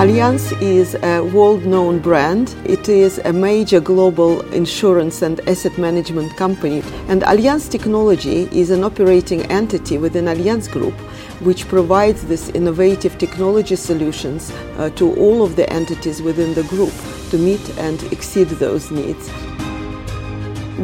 Allianz is a world known brand. It is a major global insurance and asset management company. And Allianz Technology is an operating entity within Allianz Group, which provides this innovative technology solutions uh, to all of the entities within the group to meet and exceed those needs.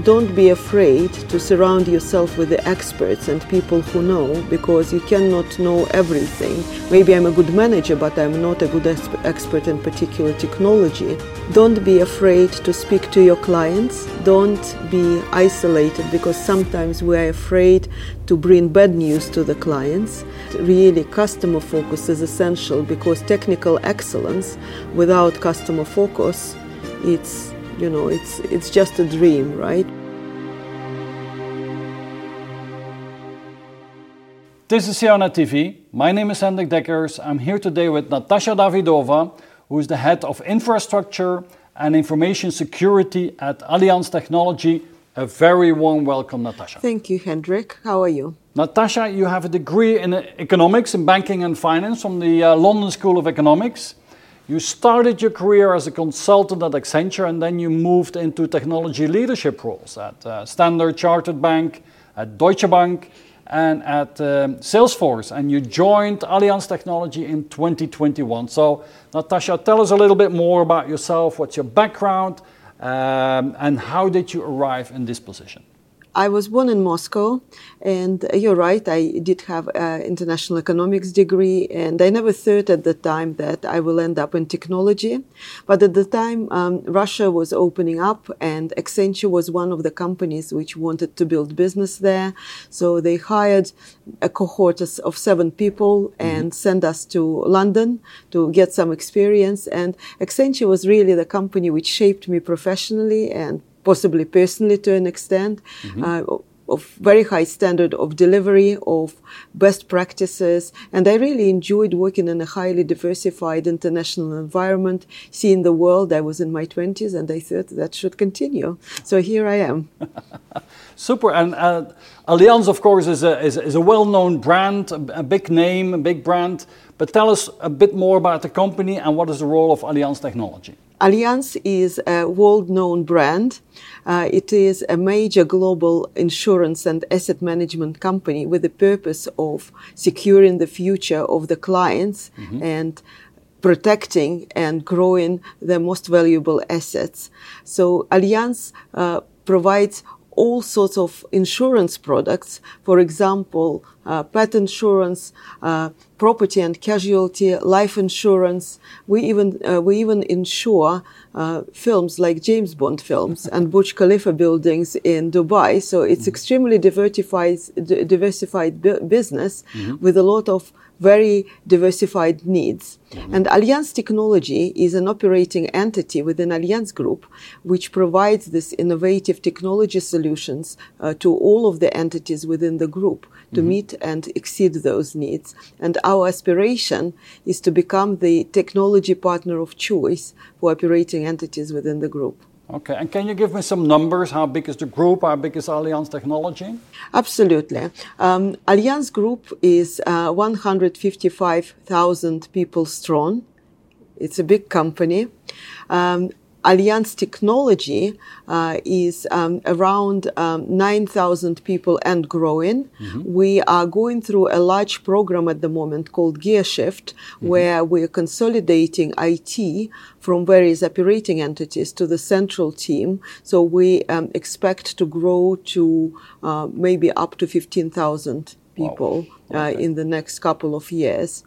Don't be afraid to surround yourself with the experts and people who know because you cannot know everything. Maybe I'm a good manager, but I'm not a good expert in particular technology. Don't be afraid to speak to your clients. Don't be isolated because sometimes we're afraid to bring bad news to the clients. Really, customer focus is essential because technical excellence without customer focus, it's you know, it's, it's just a dream, right? This is CIONET TV. My name is Hendrik Deckers. I'm here today with Natasha Davidova, who is the head of infrastructure and information security at Allianz Technology. A very warm welcome, Natasha. Thank you, Hendrik. How are you? Natasha, you have a degree in economics in banking and finance from the uh, London School of Economics. You started your career as a consultant at Accenture and then you moved into technology leadership roles at uh, Standard Chartered Bank, at Deutsche Bank, and at um, Salesforce. And you joined Allianz Technology in 2021. So, Natasha, tell us a little bit more about yourself. What's your background? Um, and how did you arrive in this position? I was born in Moscow, and you're right, I did have an international economics degree, and I never thought at the time that I will end up in technology. But at the time, um, Russia was opening up, and Accenture was one of the companies which wanted to build business there. So they hired a cohort of seven people mm-hmm. and sent us to London to get some experience. And Accenture was really the company which shaped me professionally and possibly personally to an extent, mm-hmm. uh, of very high standard of delivery, of best practices. And I really enjoyed working in a highly diversified international environment, seeing the world. I was in my 20s and I thought that should continue. So here I am. Super. And uh, Allianz, of course, is a, is, is a well known brand, a, a big name, a big brand. But tell us a bit more about the company and what is the role of Allianz Technology. Allianz is a world known brand. Uh, it is a major global insurance and asset management company with the purpose of securing the future of the clients mm-hmm. and protecting and growing their most valuable assets. So Allianz uh, provides all sorts of insurance products. For example, uh, pet insurance, uh, property and casualty, life insurance. We even uh, we even insure uh, films like James Bond films and Burj Khalifa buildings in Dubai. So it's mm-hmm. extremely diversified diversified business mm-hmm. with a lot of very diversified needs. Mm-hmm. And Allianz Technology is an operating entity within Allianz Group, which provides this innovative technology solutions uh, to all of the entities within the group to mm-hmm. meet and exceed those needs. And our aspiration is to become the technology partner of choice for operating entities within the group. Okay, and can you give me some numbers? How big is the group? How big is Allianz Technology? Absolutely. Um, Allianz Group is uh, 155,000 people strong. It's a big company. Um, Allianz Technology uh, is um, around um, 9,000 people and growing. Mm-hmm. We are going through a large program at the moment called Gear Shift, mm-hmm. where we're consolidating IT from various operating entities to the central team. So we um, expect to grow to uh, maybe up to 15,000 people wow. uh, in the next couple of years.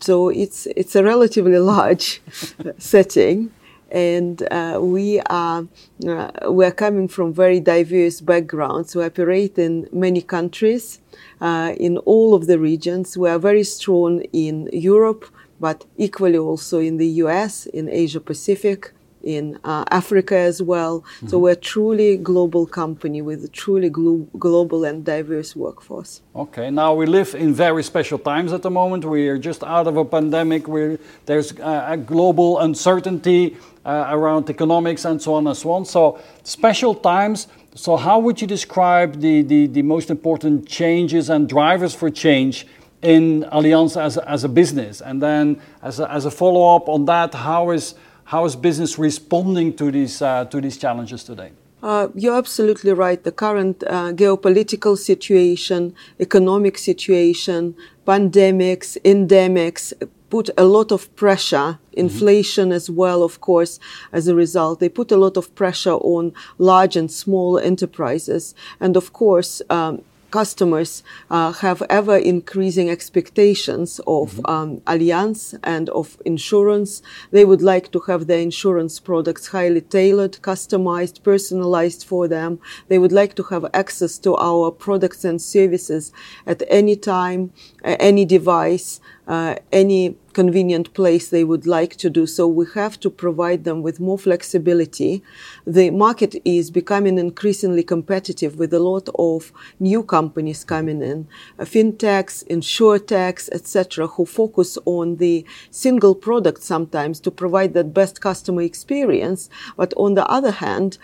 So it's it's a relatively large setting and uh, we are uh, we are coming from very diverse backgrounds. We operate in many countries, uh, in all of the regions. We are very strong in Europe, but equally also in the U.S., in Asia Pacific, in uh, Africa as well. Mm-hmm. So we're truly global company with a truly glo- global and diverse workforce. Okay, now we live in very special times at the moment. We are just out of a pandemic. We're, there's a global uncertainty uh, around economics and so on and so on. So special times. So how would you describe the, the, the most important changes and drivers for change in Allianz as a, as a business? And then, as a, as a follow up on that, how is how is business responding to these uh, to these challenges today? Uh, you're absolutely right. The current uh, geopolitical situation, economic situation, pandemics, endemics put a lot of pressure, inflation mm-hmm. as well, of course, as a result. They put a lot of pressure on large and small enterprises. And of course, um, customers uh, have ever increasing expectations of mm-hmm. um, Allianz and of insurance. They would like to have their insurance products highly tailored, customized, personalized for them. They would like to have access to our products and services at any time, any device, uh, any convenient place they would like to do so. We have to provide them with more flexibility. The market is becoming increasingly competitive with a lot of new companies coming in, uh, fintechs, insurtechs, etc., who focus on the single product sometimes to provide that best customer experience. But on the other hand,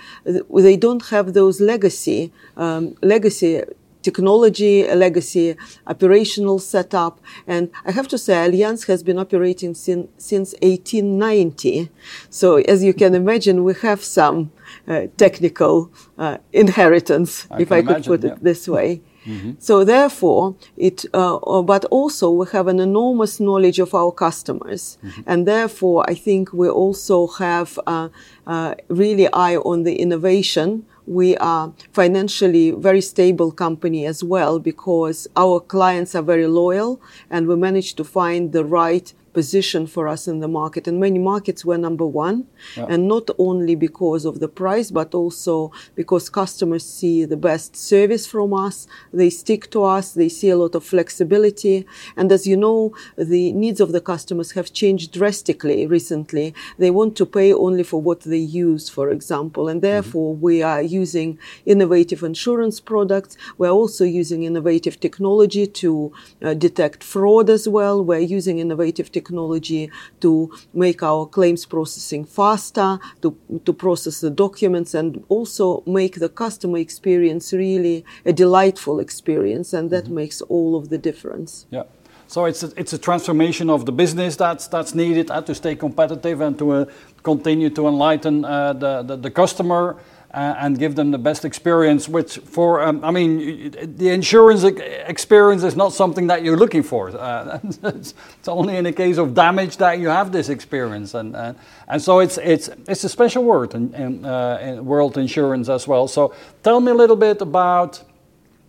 they don't have those legacy um, legacy technology, a legacy operational setup. And I have to say, Allianz has been operating sin, since 1890. So as you can imagine, we have some uh, technical uh, inheritance, I if I could put yeah. it this way. Mm-hmm. So therefore, it, uh, uh, but also we have an enormous knowledge of our customers, mm-hmm. and therefore I think we also have uh, uh really eye on the innovation we are financially very stable company as well because our clients are very loyal and we manage to find the right position for us in the market. In many markets, we're number one, yeah. and not only because of the price, but also because customers see the best service from us. They stick to us. They see a lot of flexibility. And as you know, the needs of the customers have changed drastically recently. They want to pay only for what they use, for example, and therefore mm-hmm. we are using innovative insurance products. We're also using innovative technology to uh, detect fraud as well. We're using innovative technology technology to make our claims processing faster, to, to process the documents, and also make the customer experience really a delightful experience. And that mm-hmm. makes all of the difference. Yeah. So it's a, it's a transformation of the business that's that's needed uh, to stay competitive and to uh, continue to enlighten uh, the, the, the customer uh, and give them the best experience. Which for um, I mean, the insurance experience is not something that you're looking for. Uh, it's, it's, only in the case of damage that you have this experience, and uh, and so it's it's it's a special word in, in, uh, in world insurance as well. So tell me a little bit about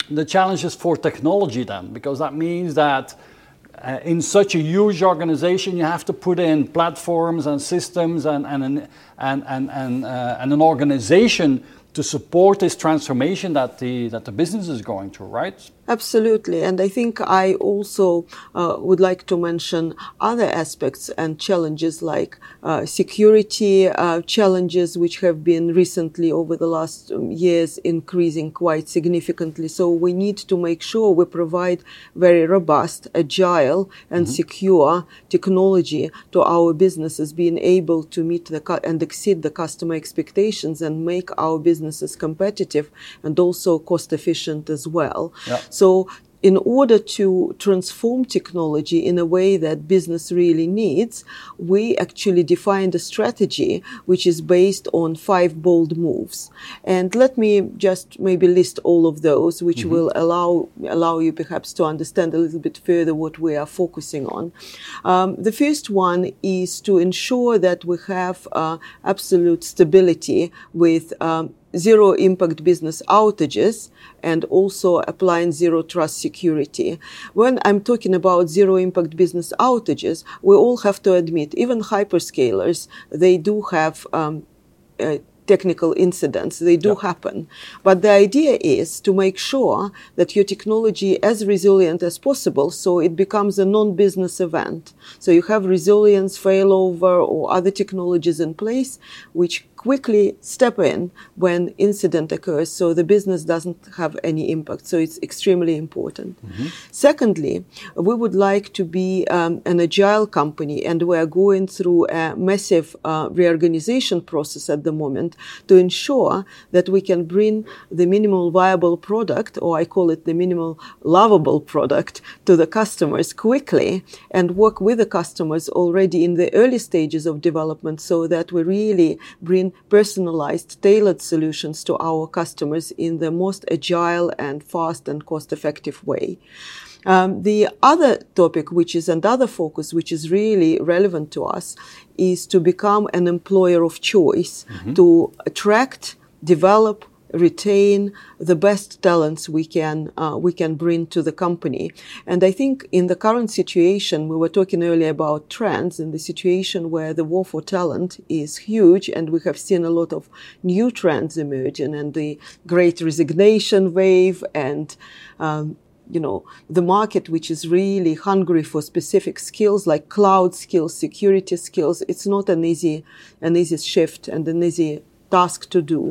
the challenges for technology then, because that means that uh, in such a huge organization, you have to put in platforms and systems and, and, an, and, and, and, uh, and an organization to support this transformation that the, that the business is going through, right? Absolutely. And I think I also uh, would like to mention other aspects and challenges like uh, security uh, challenges, which have been recently over the last um, years increasing quite significantly. So we need to make sure we provide very robust, agile, and mm-hmm. secure technology to our businesses, being able to meet the cu- and exceed the customer expectations and make our businesses competitive and also cost efficient as well. Yeah. So in order to transform technology in a way that business really needs, we actually defined a strategy which is based on five bold moves. And let me just maybe list all of those, which mm-hmm. will allow allow you perhaps to understand a little bit further what we are focusing on. Um, the first one is to ensure that we have uh, absolute stability with um, zero impact business outages and also applying zero trust security. When I'm talking about zero impact business outages, we all have to admit, even hyperscalers, they do have um, uh, technical incidents. They do happen. But the idea is to make sure that your technology as resilient as possible so it becomes a non-business event. So you have resilience, failover, or other technologies in place which quickly step in when incident occurs so the business doesn't have any impact. So it's extremely important. Mm-hmm. Secondly, we would like to be um, an agile company and we are going through a massive uh, reorganization process at the moment to ensure that we can bring the minimal viable product, or I call it the minimal lovable product, to the customers quickly and work with the customers already in the early stages of development so that we really bring personalized, tailored solutions to our customers in the most agile and fast and cost effective way. Um, the other topic, which is another focus, which is really relevant to us, is to become an employer of choice, mm-hmm. to attract, develop, retain the best talents we can uh, we can bring to the company. And I think in the current situation, we were talking earlier about trends. In the situation where the war for talent is huge, and we have seen a lot of new trends emerging, and the Great Resignation wave, and um, you know the market which is really hungry for specific skills like cloud skills security skills it's not an easy an easy shift and an easy task to do.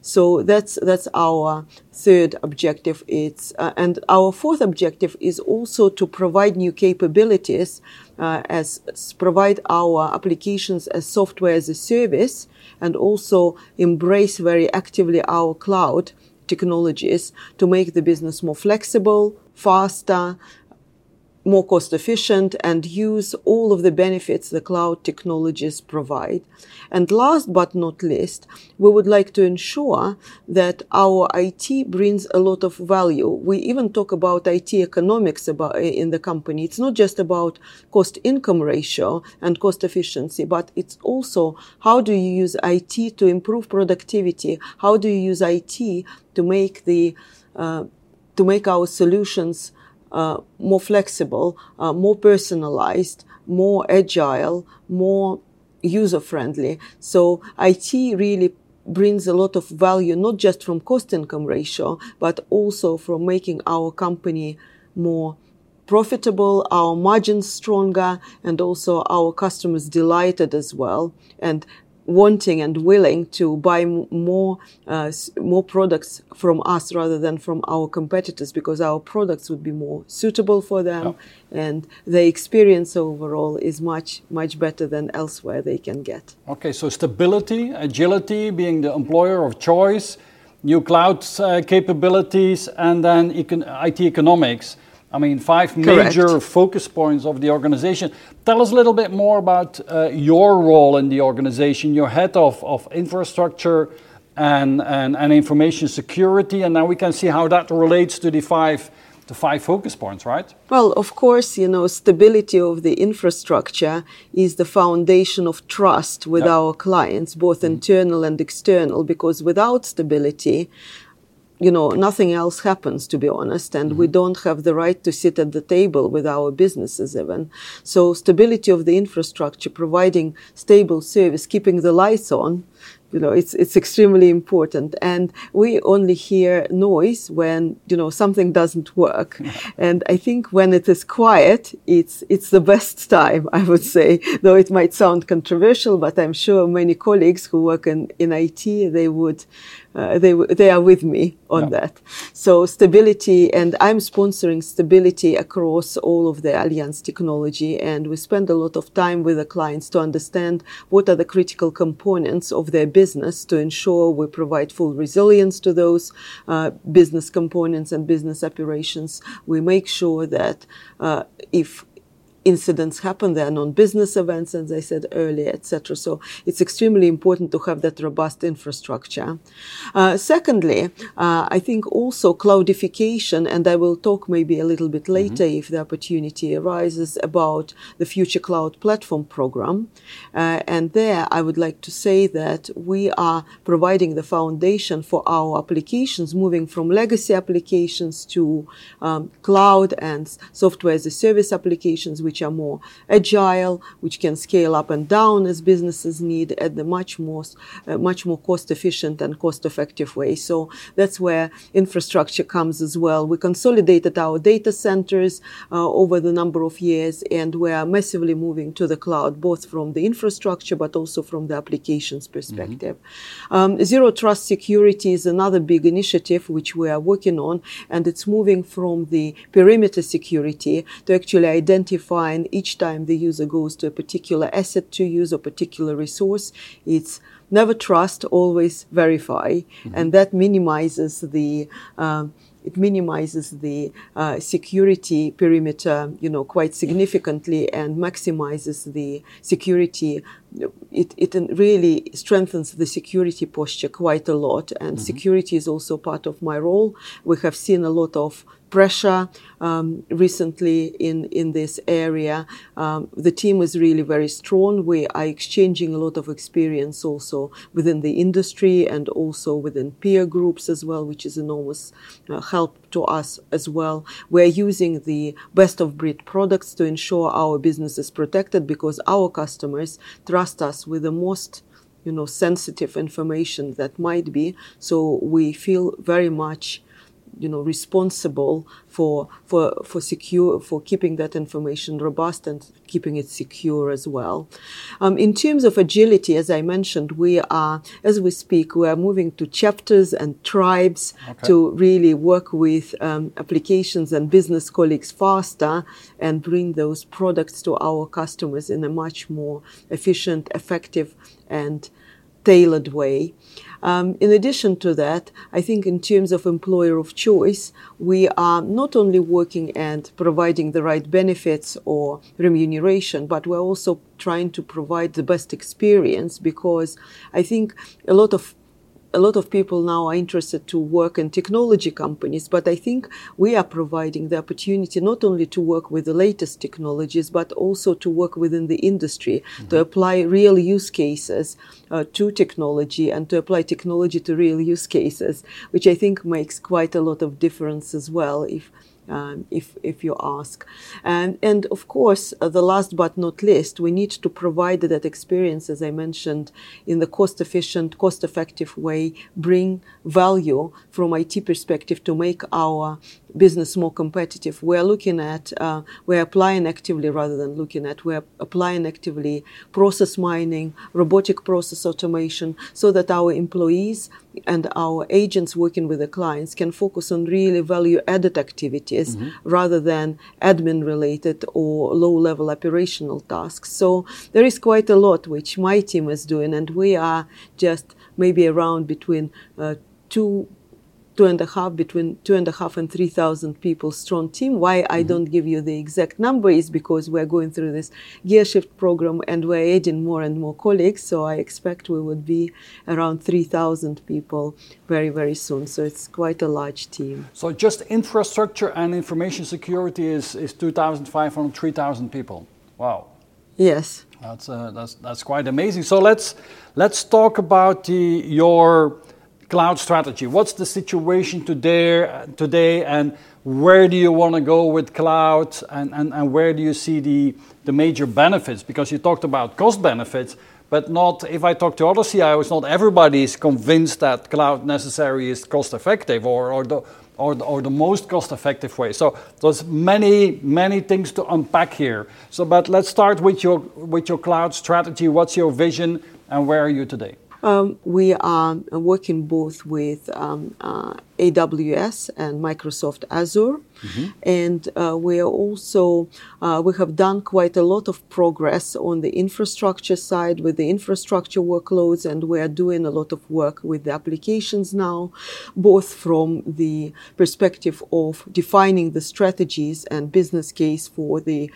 So that's that's our third objective. It's uh, and our fourth objective is also to provide new capabilities uh, as, as provide our applications as software as a service and also embrace very actively our cloud technologies to make the business more flexible, faster, more cost efficient and use all of the benefits the cloud technologies provide. And last but not least, we would like to ensure that our IT brings a lot of value. We even talk about IT economics about, in the company. It's not just about cost income ratio and cost efficiency, but it's also how do you use IT to improve productivity? How do you use IT to make the uh, to make our solutions uh, more flexible, uh, more personalized, more agile, more user friendly. So IT really brings a lot of value, not just from cost income ratio, but also from making our company more profitable, our margins stronger, and also our customers delighted as well. And wanting and willing to buy more uh, more products from us rather than from our competitors because our products would be more suitable for them and the experience overall is much much better than elsewhere they can get. Okay so stability agility being the employer of choice new cloud uh, capabilities and then econ IT economics I mean, five Correct. major focus points of the organization. Tell us a little bit more about uh, your role in the organization. You're head of, of infrastructure and, and, and information security, and now we can see how that relates to the five the five focus points, right? Well, of course, you know, stability of the infrastructure is the foundation of trust with yep. our clients, both mm-hmm. internal and external, because without stability, you know, nothing else happens, to be honest, and mm-hmm. we don't have the right to sit at the table with our businesses even. So stability of the infrastructure, providing stable service, keeping the lights on, you know, it's, it's extremely important. And we only hear noise when, you know, something doesn't work. and I think when it is quiet, it's, it's the best time, I would say, though it might sound controversial, but I'm sure many colleagues who work in, in IT, they would, uh, they, they are with me on yeah. that. So stability, and I'm sponsoring stability across all of the Allianz technology. And we spend a lot of time with the clients to understand what are the critical components of their business to ensure we provide full resilience to those uh, business components and business operations. We make sure that uh, if incidents happen. There are non-business events, as I said earlier, etc. So it's extremely important to have that robust infrastructure. Uh, secondly, uh, I think also cloudification, and I will talk maybe a little bit later mm-hmm. if the opportunity arises about the Future Cloud Platform program. Uh, and there, I would like to say that we are providing the foundation for our applications, moving from legacy applications to um, cloud and software as a service applications, which which are more agile, which can scale up and down as businesses need at the much more, uh, much more cost efficient and cost effective way. So that's where infrastructure comes as well. We consolidated our data centers uh, over the number of years and we are massively moving to the cloud, both from the infrastructure but also from the applications perspective. Mm-hmm. Um, Zero Trust Security is another big initiative which we are working on and it's moving from the perimeter security to actually each time the user goes to a particular asset to use a particular resource. It's never trust, always verify, mm-hmm. and that minimizes the um, it minimizes the uh, security perimeter, you know, quite significantly and maximizes the security. It, it really strengthens the security posture quite a lot. And mm-hmm. security is also part of my role. We have seen a lot of pressure um, recently in, in this area. Um, the team is really very strong. We are exchanging a lot of experience also within the industry and also within peer groups as well, which is enormous uh, help to us as well. We're using the best of breed products to ensure our business is protected because our customers trust us with the most you know sensitive information that might be so we feel very much you know responsible for for for secure for keeping that information robust and keeping it secure as well. Um, in terms of agility, as I mentioned, we are as we speak we are moving to chapters and tribes okay. to really work with um, applications and business colleagues faster and bring those products to our customers in a much more efficient, effective, and tailored way. Um, in addition to that, I think in terms of employer of choice, we are not only working and providing the right benefits or remuneration, but we're also trying to provide the best experience because I think a lot of a lot of people now are interested to work in technology companies, but I think we are providing the opportunity not only to work with the latest technologies, but also to work within the industry, mm-hmm. to apply real use cases uh, to technology and to apply technology to real use cases, which I think makes quite a lot of difference as well. If um, if, if you ask. And, and of course, uh, the last but not least, we need to provide that experience, as I mentioned, in the cost efficient, cost effective way, bring value from IT perspective to make our business more competitive. We're looking at, uh, we're applying actively rather than looking at, we're applying actively process mining, robotic process automation, so that our employees and our agents working with the clients can focus on really value added activities mm-hmm. rather than admin related or low level operational tasks. So there is quite a lot which my team is doing, and we are just maybe around between uh, two two and a half between two and a half and three thousand people strong team. Why I mm-hmm. don't give you the exact number is because we're going through this gear shift program and we're adding more and more colleagues. So I expect we would be around three thousand people very very soon. So it's quite a large team. So just infrastructure and information security is is 2,500, 3,000 people. Wow. Yes. That's uh, that's that's quite amazing. So let's let's talk about the your cloud strategy. What's the situation today, today and where do you want to go with cloud and, and, and where do you see the, the major benefits? Because you talked about cost benefits, but not if I talk to other CIOs, not everybody is convinced that cloud necessary is cost effective or, or, the, or, the, or the most cost effective way. So there's many, many things to unpack here. So, but let's start with your, with your cloud strategy. What's your vision and where are you today? Um, we are working both with um, uh, AWS and Microsoft Azure, mm-hmm. and uh, we are also uh, we have done quite a lot of progress on the infrastructure side with the infrastructure workloads, and we are doing a lot of work with the applications now, both from the perspective of defining the strategies and business case for the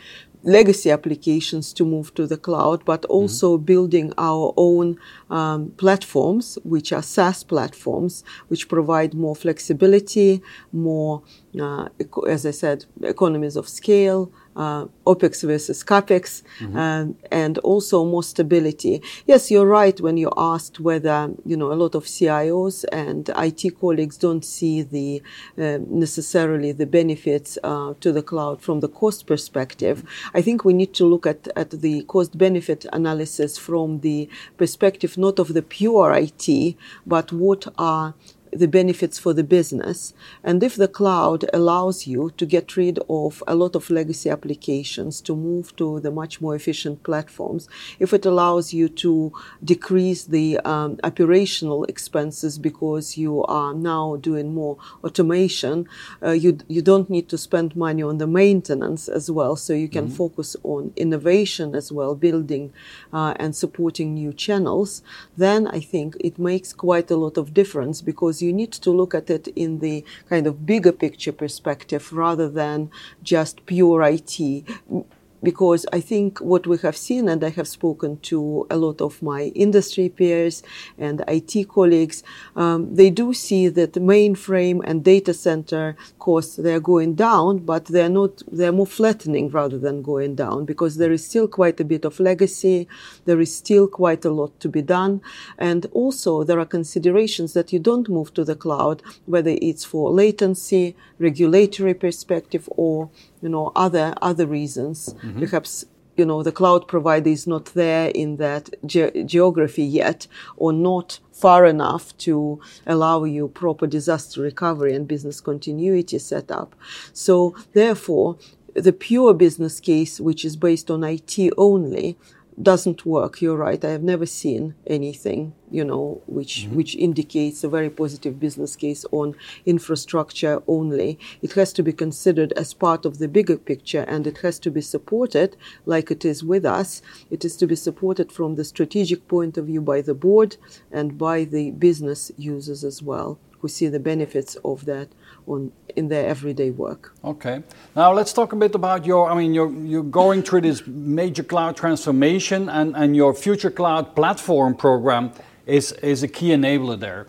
legacy applications to move to the cloud, but mm-hmm. also mm-hmm. building our own um, platforms, which are SaaS platforms, which provide more flexibility, more, uh, as I said, economies of scale, uh, OPEX versus CAPEX, mm-hmm. Um, and also more stability. Yes, you're right when you asked whether, you know, a lot of CIOs and IT colleagues don't see the uh, necessarily the benefits uh, to the cloud from the cost perspective. I think we need to look at, at the cost benefit analysis from the perspective not of the pure IT, but what are the benefits for the business. And if the cloud allows you to get rid of a lot of legacy applications, to move to the much more efficient platforms, if it allows you to decrease the um, operational expenses because you are now doing more automation, uh, you, you don't need to spend money on the maintenance as well. So you can mm-hmm. focus on innovation as well, building uh, and supporting new channels. Then I think it makes quite a lot of difference because you need to look at it in the kind of bigger picture perspective rather than just pure IT because I think what we have seen, and I have spoken to a lot of my industry peers and IT colleagues, um, they do see that mainframe and data center costs they're going down, but they're not they're more flattening rather than going down because there is still quite a bit of legacy, there is still quite a lot to be done, and also there are considerations that you don't move to the cloud, whether it's for latency, regulatory perspective, or you know, other other reasons. Mm-hmm. Perhaps you know the cloud provider is not there in that ge- geography yet, or not far enough to allow you proper disaster recovery and business continuity setup. So therefore, the pure business case, which is based on IT only, doesn't work. You're right. I have never seen anything, you know, which mm-hmm. which indicates a very positive business case on infrastructure only. It has to be considered as part of the bigger picture, and it has to be supported, like it is with us. It is to be supported from the strategic point of view by the board and by the business users as well, who see the benefits of that on in their everyday work. Okay. Now let's talk a bit about your. I mean, you're you're going through this major cloud transformation, and and your future cloud platform program is is a key enabler there.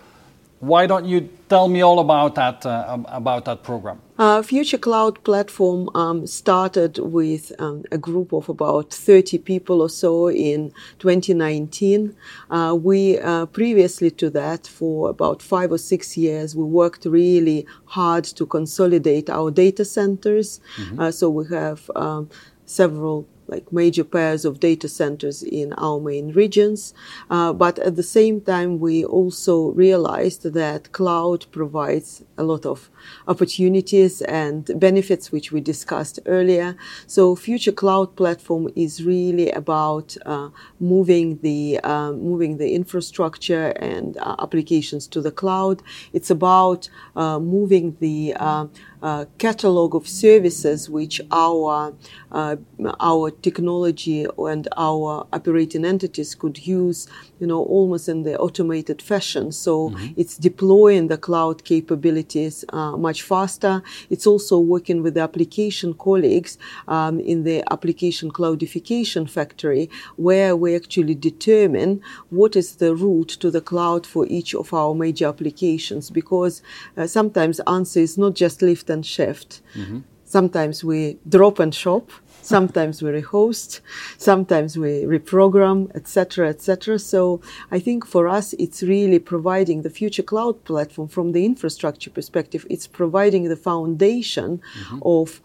Why don't you tell me all about that uh, about that program? Uh, Future Cloud Platform um, started with um, a group of about 30 people or so in 2019. Uh, we uh, previously to that, for about five or six years, we worked really hard to consolidate our data centers. Mm-hmm. Uh, so we have um, several like major pairs of data centers in our main regions. Uh, but at the same time, we also realized that cloud provides a lot of opportunities and benefits, which we discussed earlier. So future cloud platform is really about uh, moving the uh, moving the infrastructure and uh, applications to the cloud. It's about uh, moving the uh, catalog of services which our uh, our technology and our operating entities could use, you know, almost in the automated fashion. So mm-hmm. it's deploying the cloud capabilities uh, much faster. It's also working with the application colleagues um, in the application cloudification factory, where we actually determine what is the route to the cloud for each of our major applications. Because uh, sometimes answer is not just lift and shift. Mm-hmm. Sometimes we drop and shop. Sometimes we rehost. Sometimes we reprogram, etc., etc. So I think for us, it's really providing the future cloud platform from the infrastructure perspective. It's providing the foundation mm-hmm. of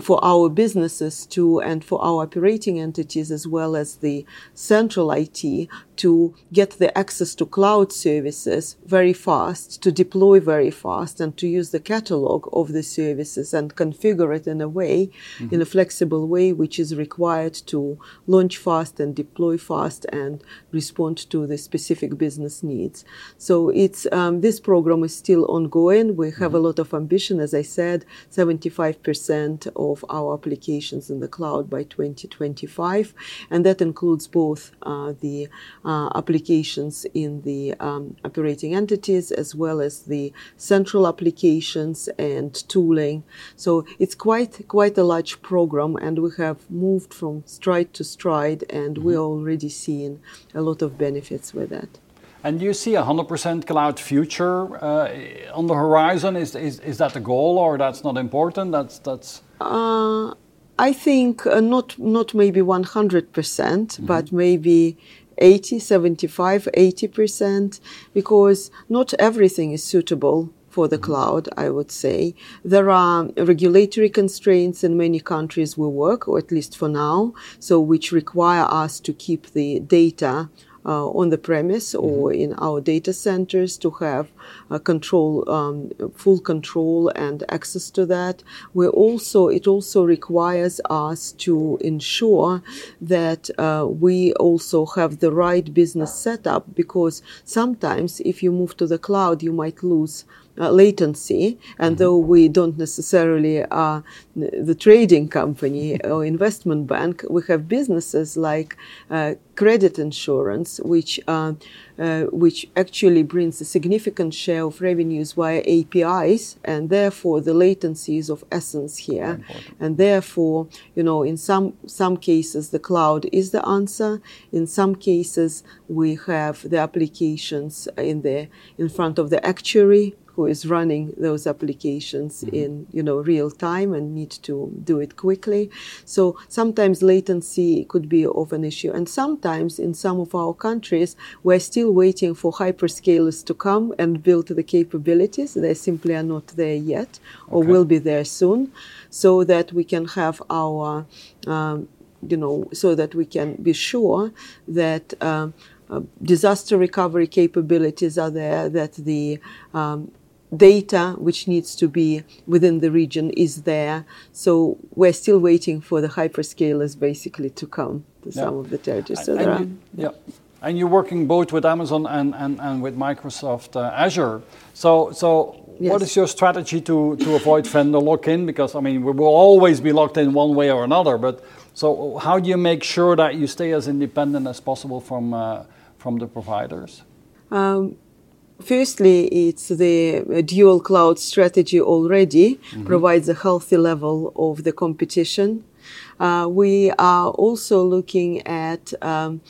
for our businesses to and for our operating entities as well as the central IT to get the access to cloud services very fast, to deploy very fast, and to use the catalog of the services and configure it in a way, mm-hmm. in a flexible way, which is required to launch fast and deploy fast and respond to the specific business needs. So it's um, this program is still ongoing. We have mm-hmm. a lot of ambition, as I said, 75% of our applications in the cloud by 2025, and that includes both uh, the applications in the um, operating entities as well as the central applications and tooling. So it's quite quite a large program, and we have moved from stride to stride, and mm-hmm. we're already seeing a lot of benefits with that. And you see a 100% cloud future uh, on the horizon? Is, is, is that the goal or that's not important? That's, that's... Uh, I think uh, not not maybe 100%, percent but maybe 80, 75, 80%, because not everything is suitable for the mm-hmm. cloud, I would say. There are regulatory constraints in many countries we work, or at least for now, so which require us to keep the data on the premise or mm-hmm. in our data centers to have uh, control, um, full control and access to that. We also it also requires us to ensure that uh, we also have the right business setup because sometimes if you move to the cloud, you might lose uh, latency. And mm-hmm. though we don't necessarily are the trading company or investment bank, we have businesses like uh, credit insurance, which uh, uh, which actually brings a significant share of revenues via APIs, and therefore the latency is of essence here. And therefore, you know, in some some cases the cloud is the answer. In some cases, we have the applications in the in front of the actuary who is running those applications mm-hmm. in you know real time and need to do it quickly. So sometimes latency could be of an issue, and sometimes in some of our countries we're still waiting for hyperscalers to come and build the capabilities. They simply are not there yet, or okay. will be there soon, so that we can have our um, you know so that we can be sure that. Um, uh, disaster recovery capabilities are there, that the um, data which needs to be within the region is there. So we're still waiting for the hyperscalers basically to come to yeah. some of the territories. So there are, yeah. And you're working both with Amazon and, and, and with Microsoft uh, Azure. So, so yes. what is your strategy to, to avoid vendor lock-in? Because, I mean, we will always be locked in one way or another. But so how do you make sure that you stay as independent as possible from, uh, from the providers? Um, Firstly, it's the dual cloud strategy already mm-hmm. provides a healthy level of the competition. Uh, we are also looking at um,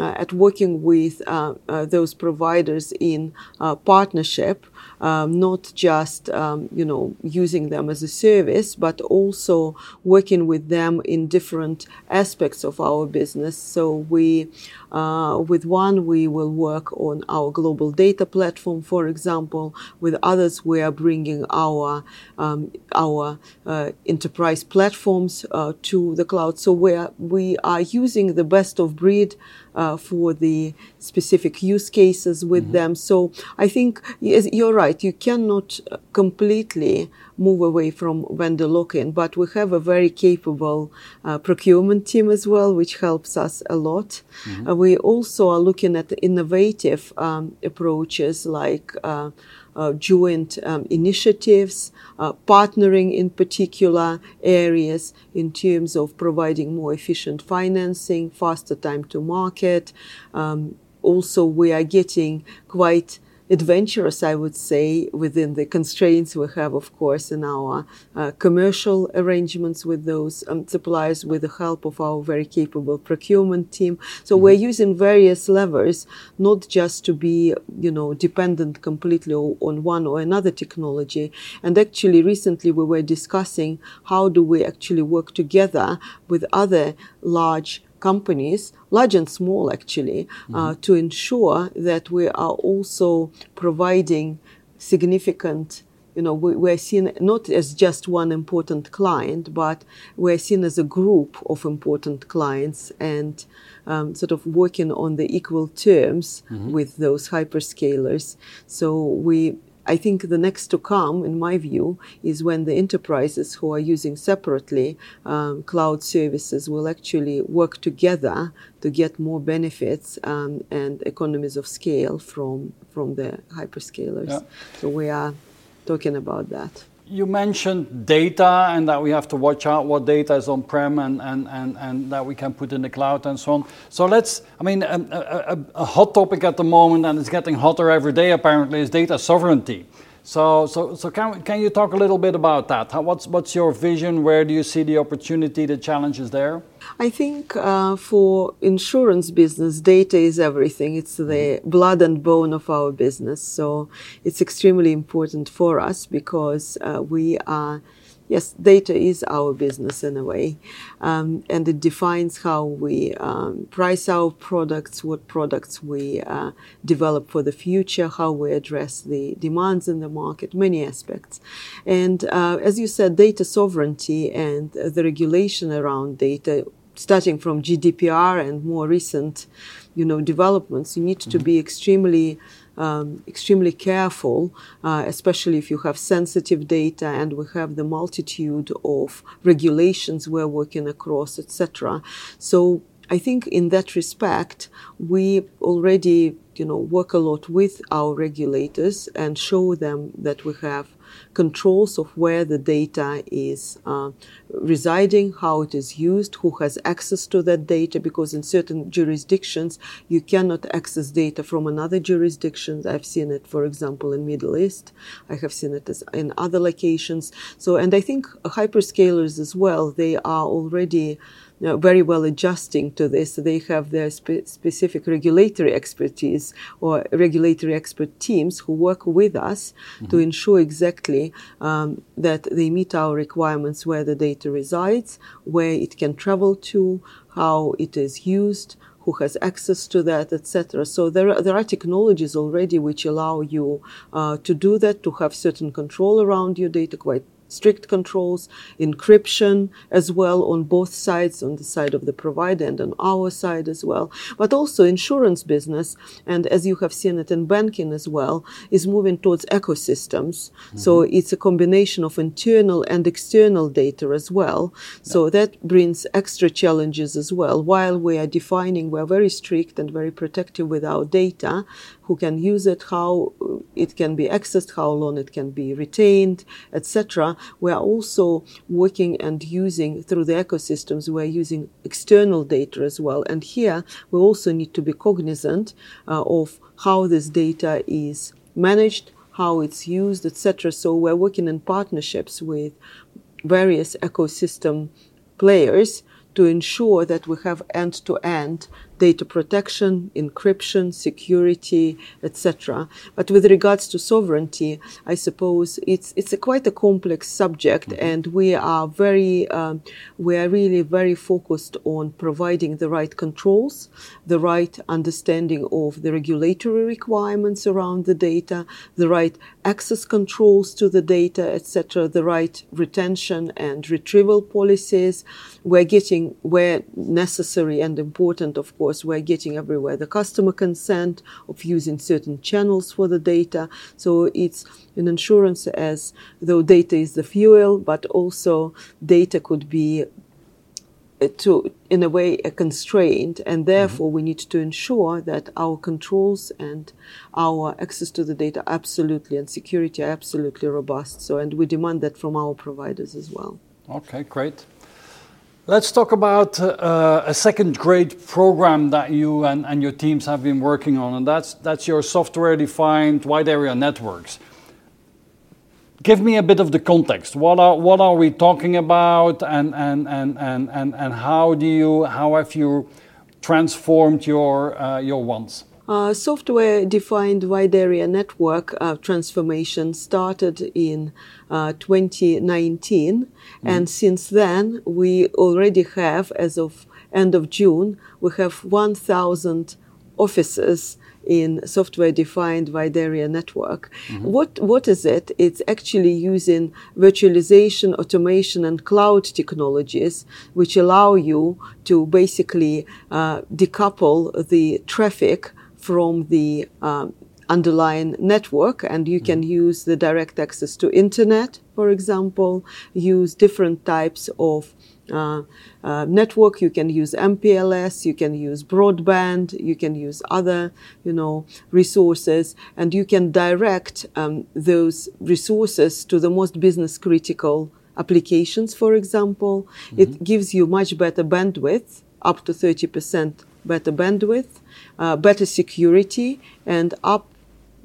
at working with uh, uh, those providers in uh, partnership um, not just um, you know using them as a service, but also working with them in different aspects of our business. So we, uh, with one, we will work on our global data platform, for example. With others, we are bringing our um, our uh, enterprise platforms uh, to the cloud. So we are, we are using the best of breed uh, for the specific use cases with mm-hmm. them. So I think yes, you're right. You cannot completely move away from vendor lock-in, but we have a very capable uh, procurement team as well, which helps us a lot. Mm-hmm. Uh, we also are looking at innovative um, approaches like uh, uh, joint um, initiatives, uh, partnering in particular areas in terms of providing more efficient financing, faster time to market. Um, also, we are getting quite adventurous, I would say, within the constraints we have, of course, in our uh, commercial arrangements with those um, suppliers with the help of our very capable procurement team. So mm-hmm. we're using various levers, not just to be, you know, dependent completely on one or another technology. And actually, recently we were discussing how do we actually work together with other large companies, large and small actually, uh, mm-hmm. to ensure that we are also providing significant you know, we, are seen not as just one important client, but we're seen as a group of important clients and um, sort of working on the equal terms mm-hmm. with those hyperscalers. So we I think the next to come, in my view, is when the enterprises who are using separately um, cloud services will actually work together to get more benefits um, and economies of scale from from the hyperscalers. Yeah. So we are talking about that you mentioned data and that we have to watch out what data is on-prem and, and, and, and that we can put in the cloud and so on. So let's, I mean, a, a, a hot topic at the moment and it's getting hotter every day apparently is data sovereignty. So, so, so can, can you talk a little bit about that? How, what's, what's your vision? Where do you see the opportunity, the challenges there? I think uh, for insurance business, data is everything. It's the mm-hmm. blood and bone of our business. So it's extremely important for us because uh, we are yes, data is our business in a way, um, and it defines how we um, price our products, what products we uh, develop for the future, how we address the demands in the market, many aspects. And uh, as you said, data sovereignty and the regulation around data, starting from GDPR and more recent, you know, developments, you need to be extremely um, extremely careful, uh, especially if you have sensitive data and we have the multitude of regulations we're working across, etc. So I think in that respect, we already, you know, work a lot with our regulators and show them that we have controls of where the data is uh, residing, how it is used, who has access to that data, because in certain jurisdictions you cannot access data from another jurisdiction. I've seen it, for example, in Middle East. I have seen it in other locations. So, and I think hyperscalers as well, they are already know, very well adjusting to this. They have their spe- specific regulatory expertise or regulatory expert teams who work with us mm-hmm. to ensure exactly um, that they meet our requirements where the data resides, where it can travel to, how it is used, who has access to that, etc. So there are, there are technologies already which allow you uh, to do that, to have certain control around your data, quite strict controls, encryption as well on both sides, on the side of the provider and on our side as well. But also insurance business, and as you have seen it in banking as well, is moving towards ecosystems. Mm-hmm. So it's a combination of internal and external data as well. So that brings extra challenges as well. While we are defining, we're very strict and very protective with our data, who can use it, how it can be accessed, how long it can be retained, etc. We are also working and using through the ecosystems, we're using external data as well. And here we also need to be cognizant uh, of how this data is managed, how it's used, etc. So we're working in partnerships with various ecosystem players to ensure that we have end to end data protection, encryption, security, etc. But with regards to sovereignty, I suppose it's it's a quite a complex subject, mm-hmm. and we are very um, we are really very focused on providing the right controls, the right understanding of the regulatory requirements around the data, the right access controls to the data, etc., the right retention and retrieval policies. We're getting where necessary and important, of course course, we're getting everywhere. The customer consent of using certain channels for the data. So it's an insurance as though data is the fuel, but also data could be uh, to in a way a constraint. And therefore mm-hmm. we need to ensure that our controls and our access to the data absolutely and security are absolutely robust. So and we demand that from our providers as well. Okay great Let's talk about uh, a second great program that you and, and your teams have been working on, and that's, that's your software defined wide area networks. Give me a bit of the context. What are, what are we talking about, and, and, and, and, and, and how, do you, how have you transformed your, uh, your WANs? Uh, software defined wide area network uh, transformation started in uh, 2019, mm-hmm. and since then we already have, as of end of June, we have 1,000 offices in software defined wide area network. Mm-hmm. What, what is it? It's actually using virtualization, automation, and cloud technologies, which allow you to basically uh, decouple the traffic from the um, underlying network and you can mm-hmm. use the direct access to internet for example use different types of uh, uh, network you can use mpls you can use broadband you can use other you know resources and you can direct um, those resources to the most business critical applications for example mm-hmm. it gives you much better bandwidth up to 30% better bandwidth, uh, better security, and up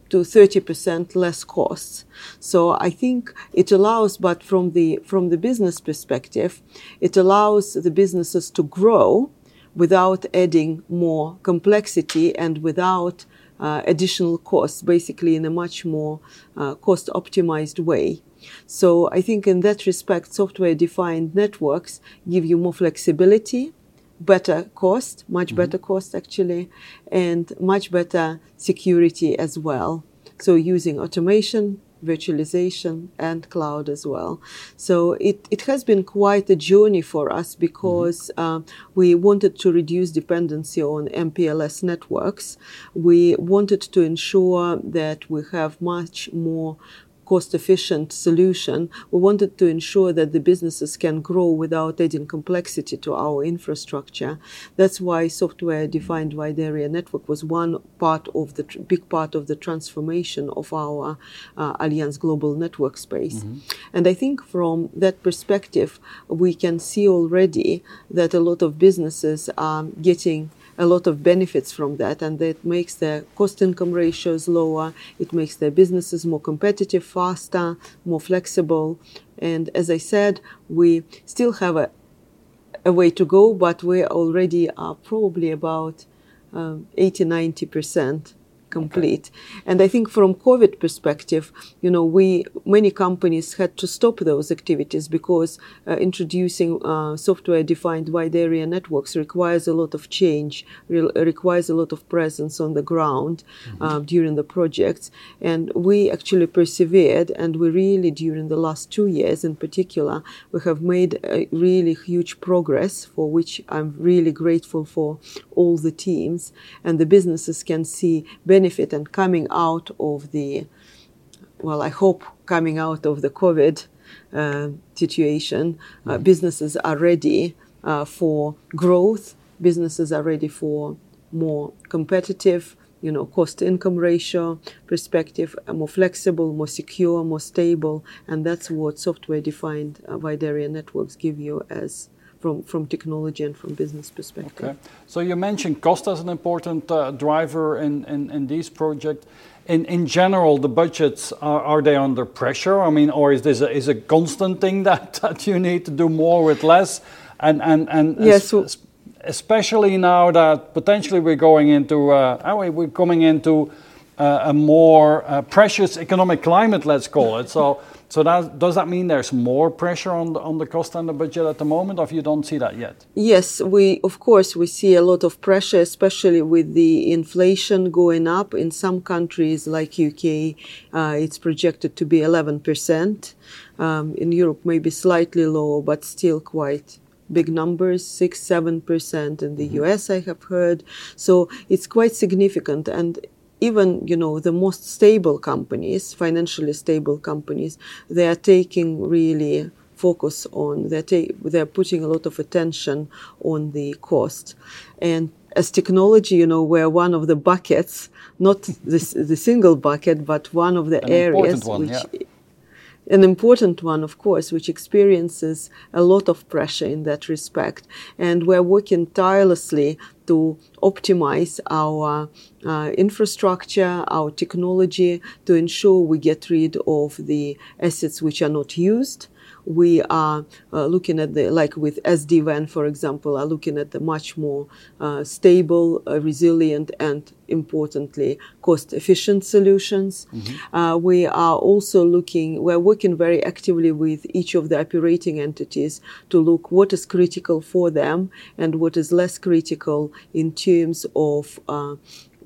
to 30% less costs. So I think it allows, but from the, from the business perspective, it allows the businesses to grow without adding more complexity and without uh, additional costs, basically in a much more uh, cost optimized way. So I think in that respect, software defined networks give you more flexibility, better cost, much mm-hmm. better cost actually, and much better security as well. So using automation, virtualization and cloud as well. So it, it has been quite a journey for us because mm-hmm. uh, we wanted to reduce dependency on MPLS networks. We wanted to ensure that we have much more cost efficient solution, we wanted to ensure that the businesses can grow without adding complexity to our infrastructure. That's why software defined wide area network was one part of the tr- big part of the transformation of our uh, Allianz global network space. Mm-hmm. And I think from that perspective, we can see already that a lot of businesses are getting a lot of benefits from that, and that makes their cost income ratios lower. It makes their businesses more competitive, faster, more flexible. And as I said, we still have a, a way to go, but we already are probably about um, 80 90% complete. And I think from COVID perspective, you know, we many companies had to stop those activities because uh, introducing uh, software-defined wide area networks requires a lot of change, re- requires a lot of presence on the ground mm-hmm. uh, during the projects. And we actually persevered, and we really during the last two years in particular, we have made a really huge progress for which I'm really grateful for all the teams and the businesses can see benefit and coming out of the, well, I hope coming out of the COVID uh, situation, uh, mm-hmm. businesses are ready uh, for growth. Businesses are ready for more competitive, you know, cost income ratio perspective, more flexible, more secure, more stable, and that's what software defined uh, wide area networks give you as from, from technology and from business perspective. Okay. So you mentioned cost as an important uh, driver in, in, in these projects. In, in general, the budgets, are, are they under pressure? I mean, or is this a, is a constant thing that, that you need to do more with less? And, and, and yes, es- especially now that potentially we're going into, uh, we're coming into uh, a more uh, precious economic climate, let's call it. So so that, does that mean there's more pressure on the, on the cost and the budget at the moment, or you don't see that yet? Yes, we of course we see a lot of pressure, especially with the inflation going up in some countries like UK. Uh, it's projected to be 11 percent. Um, in Europe, maybe slightly lower, but still quite big numbers, six, seven percent in the mm-hmm. US. I have heard. So it's quite significant, and even you know the most stable companies financially stable companies they are taking really focus on they're, ta- they're putting a lot of attention on the cost and as technology you know we're one of the buckets not the, the single bucket but one of the An areas one, which yeah an important one, of course, which experiences a lot of pressure in that respect. And we're working tirelessly to optimize our uh, infrastructure, our technology to ensure we get rid of the assets which are not used we are uh, looking at the, like with SD-WAN, for example, are looking at the much more uh, stable, uh, resilient, and importantly, cost-efficient solutions. Mm-hmm. Uh, we are also looking, we're working very actively with each of the operating entities to look what is critical for them and what is less critical in terms of uh,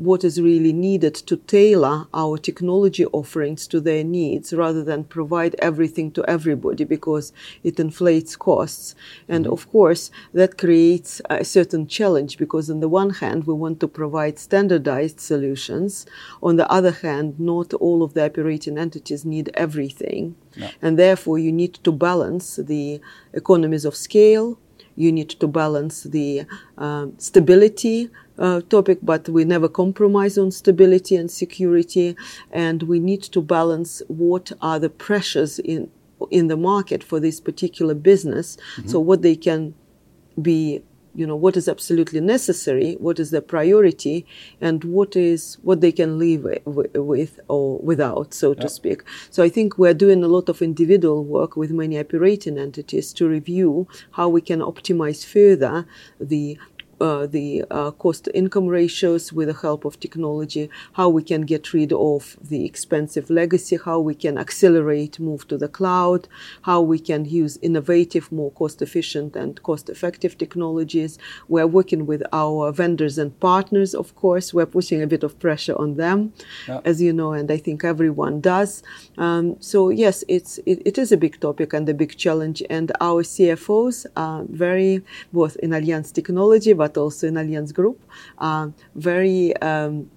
what is really needed to tailor our technology offerings to their needs rather than provide everything to everybody because it inflates costs. And mm-hmm. of course, that creates a certain challenge because on the one hand, we want to provide standardized solutions. On the other hand, not all of the operating entities need everything. And therefore, you need to balance the economies of scale. You need to balance the uh, stability uh, topic, but we never compromise on stability and security, and we need to balance what are the pressures in in the market for this particular business. Mm-hmm. So what they can be you know what is absolutely necessary what is the priority and what is what they can live with or without so to speak. So i think we're doing a lot of individual work with many operating entities to review how we can optimize further the uh, the uh, cost income ratios with the help of technology, how we can get rid of the expensive legacy, how we can accelerate move to the cloud, how we can use innovative, more cost efficient and cost effective technologies. We're working with our vendors and partners, of course. We're putting a bit of pressure on them, yeah. as you know, and I think everyone does. Um, so, yes, it's, it, it is a big topic and a big challenge, and our CFOs are very, both in Allianz Technology but also in Allianz Group, are very um,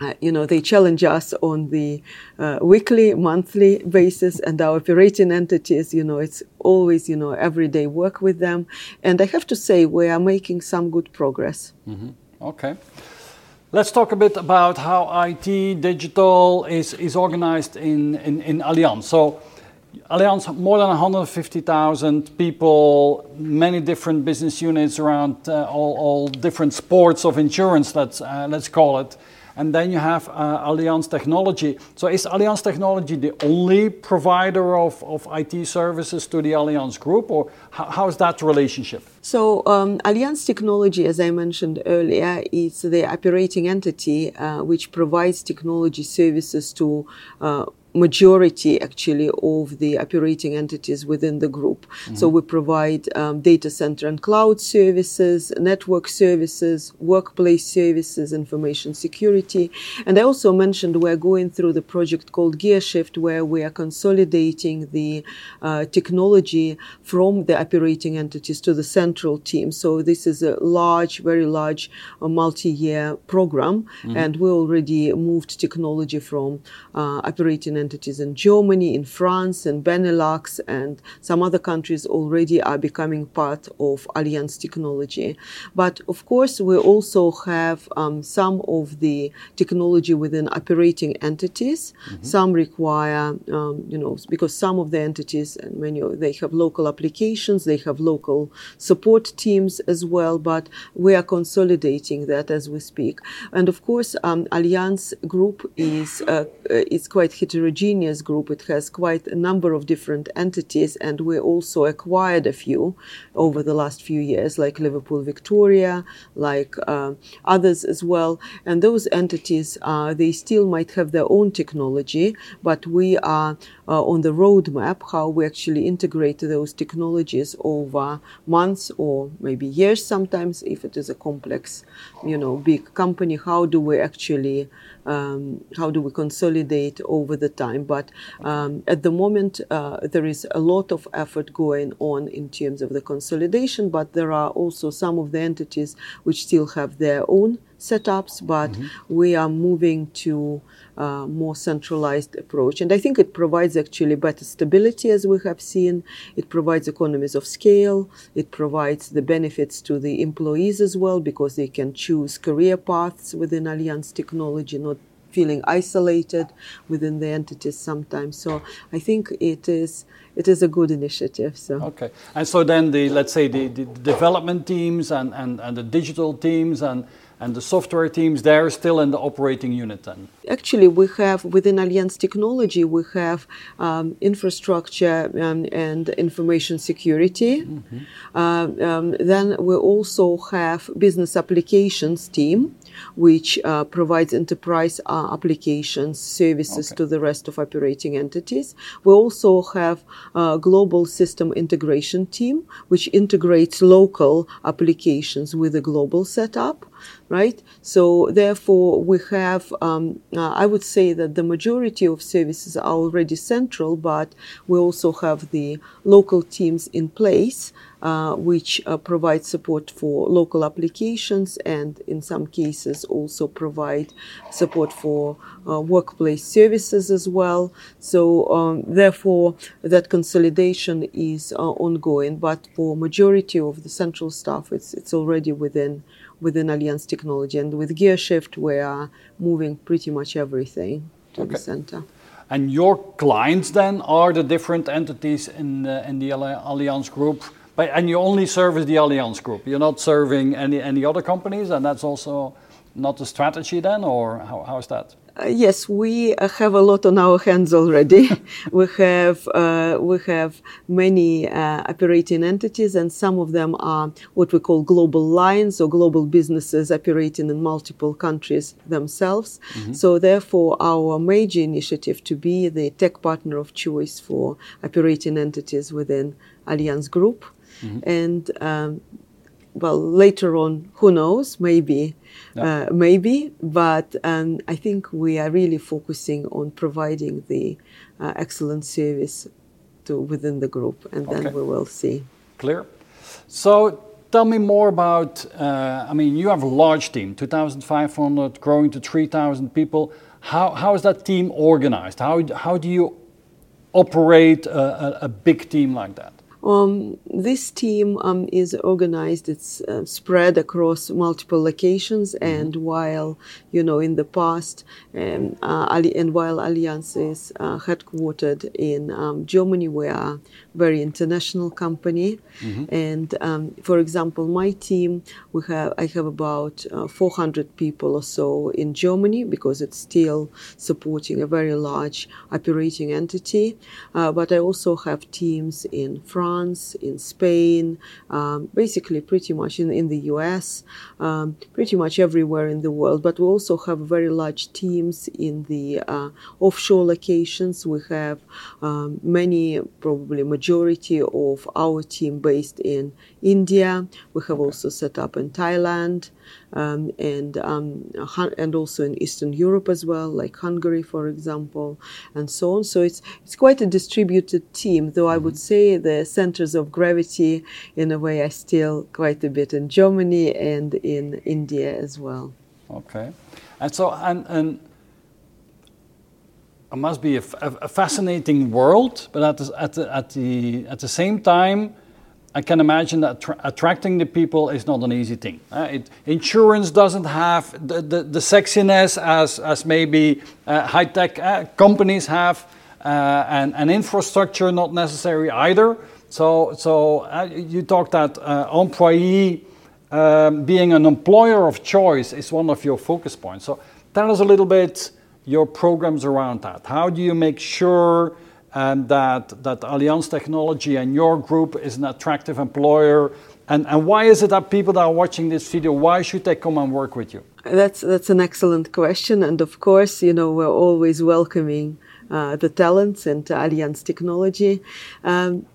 uh, you know, they challenge us on the uh, weekly, monthly basis, and our operating entities, you know, it's always, you know, everyday work with them. And I have to say, we are making some good progress. Mm-hmm. Okay. Let's talk a bit about how IT digital is, is organized in, in, in Allianz. So, Allianz, more than 150,000 people, many different business units around uh, all, all, different sports of insurance, let's, uh, let's call it. And then you have uh, Allianz Technology. So is Allianz Technology the only provider of, of IT services to the Allianz Group, or how, how is that relationship? So um, Allianz Technology, as I mentioned earlier, is the operating entity uh, which provides technology services to uh, majority actually of the operating entities within the group. Mm-hmm. So we provide um, data center and cloud services, network services, workplace services, information security. And I also mentioned we're going through the project called Gear Shift, where we are consolidating the uh, technology from the operating entities to the central team. So this is a large, very large uh, multi-year program, mm-hmm. and we already moved technology from uh, operating entities in Germany, in France, and Benelux, and some other countries already are becoming part of Allianz technology. But of course, we also have um, some of the technology within operating entities. Mm-hmm. Some require, um, you know, because some of the entities and many of they have local applications, they have local support teams as well. But we are consolidating that as we speak. And of course, um, Allianz Group is uh, is quite heterogeneous heterogeneous group. It has quite a number of different entities, and we also acquired a few over the last few years, like Liverpool Victoria, like uh, others as well. And those entities, uh, they still might have their own technology, but we are uh, on the roadmap how we actually integrate those technologies over months or maybe years sometimes if it is a complex, you know, big company. How do we actually um, how do we consolidate over the time? But um, at the moment, uh, there is a lot of effort going on in terms of the consolidation, but there are also some of the entities which still have their own setups, but mm-hmm. we are moving to a more centralized approach. And I think it provides actually better stability, as we have seen. It provides economies of scale. It provides the benefits to the employees as well, because they can choose career paths within Allianz Technology, not feeling isolated within the entities sometimes. So I think it is it is a good initiative. So okay, and so then the let's say the, the development teams and, and, and the digital teams and and the software teams, they're still in the operating unit then? Actually, we have within Allianz Technology, we have um, infrastructure um, and information security. Mm-hmm. Uh, um, then we also have business applications team, which uh, provides enterprise uh, applications services okay. to the rest of operating entities. We also have a global system integration team, which integrates local applications with a global setup right? So therefore, we have, um, uh, I would say that the majority of services are already central, but we also have the local teams in place, uh, which uh, provide support for local applications and in some cases also provide support for uh, workplace services as well. So um, therefore, that consolidation is uh, ongoing, but for majority of the central staff, it's, it's already within within Allianz Technology. And with GearShift, we are moving pretty much everything to okay. the center. And your clients then are the different entities in the, in the Allianz Group. But, and you only service the Allianz Group. You're not serving any, any other companies, and that's also not the strategy then, or how, how is that? Uh, yes, we uh, have a lot on our hands already. we have uh, we have many uh, operating entities, and some of them are what we call global lines or global businesses operating in multiple countries themselves. Mm-hmm. So, therefore, our major initiative to be the tech partner of choice for operating entities within Allianz Group, mm-hmm. and um, well, later on, who knows? Maybe, yeah. uh, maybe. But um, I think we are really focusing on providing the uh, excellent service to within the group, and then okay. we will see. Clear. So tell me more about. Uh, I mean, you have a large team, 2,500, growing to 3,000 people. How how is that team organized? How how do you operate a, a, a big team like that? Um, this team um, is organized, it's uh, spread across multiple locations, mm-hmm. and while, you know, in the past, um, uh, and while Allianz is uh, headquartered in um, Germany, we are very international company. Mm-hmm. And um, for example, my team, we have, I have about uh, 400 people or so in Germany because it's still supporting a very large operating entity. Uh, but I also have teams in France. In Spain, um, basically pretty much in, in the US, um, pretty much everywhere in the world. But we also have very large teams in the uh, offshore locations. We have um, many, probably majority of our team based in India. We have also set up in Thailand um, and um, and also in Eastern Europe as well, like Hungary, for example, and so on. So it's it's quite a distributed team, though I would mm-hmm. say the centers of gravity, in a way, are still quite a bit in Germany and in India as well. Okay, and so and and it must be a, a fascinating world, but at the, at the, at the at the same time I can imagine that tra- attracting the people is not an easy thing. Uh, it, insurance doesn't have the, the, the, sexiness as, as maybe uh, high tech uh, companies have, uh, and, and infrastructure not necessary either. So, so uh, you talked that uh, employee um, being an employer of choice is one of your focus points. So tell us a little bit your programs around that. How do you make sure and that, that Allianz Technology and your group is an attractive employer? And, and why is it that people that are watching this video, why should they come and work with you? That's, that's an excellent question. And of course, you know, we're always welcoming uh, the talents into Allianz Technology. Um,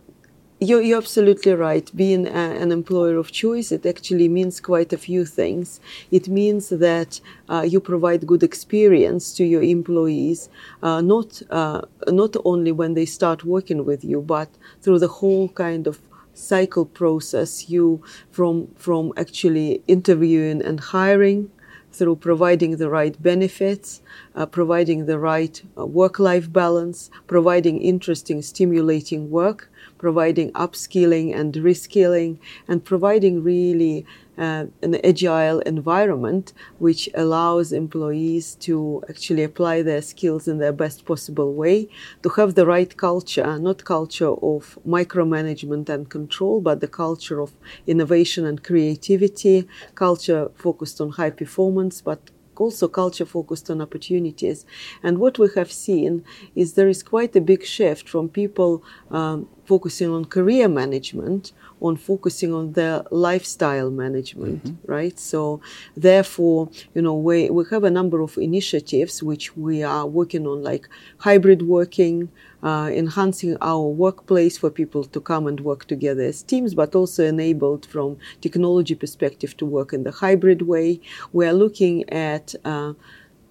you're, you're, absolutely right. Being a, an employer of choice, it actually means quite a few things. It means that uh, you provide good experience to your employees, uh, not uh, not only when they start working with you, but through the whole kind of cycle process. You from from actually interviewing and hiring through providing the right benefits, uh, providing the right uh, work life balance, providing interesting, stimulating work, providing upskilling and reskilling, and providing really uh, an agile environment which allows employees to actually apply their skills in their best possible way, to have the right culture, not culture of micromanagement and control, but the culture of innovation and creativity, culture focused on high performance, but also culture focused on opportunities. And what we have seen is there is quite a big shift from people um, focusing on career management on focusing on their lifestyle management, mm-hmm. right? So, therefore, you know, we, we have a number of initiatives which we are working on, like hybrid working, uh, enhancing our workplace for people to come and work together as teams, but also enabled from technology perspective to work in the hybrid way. We are looking at uh,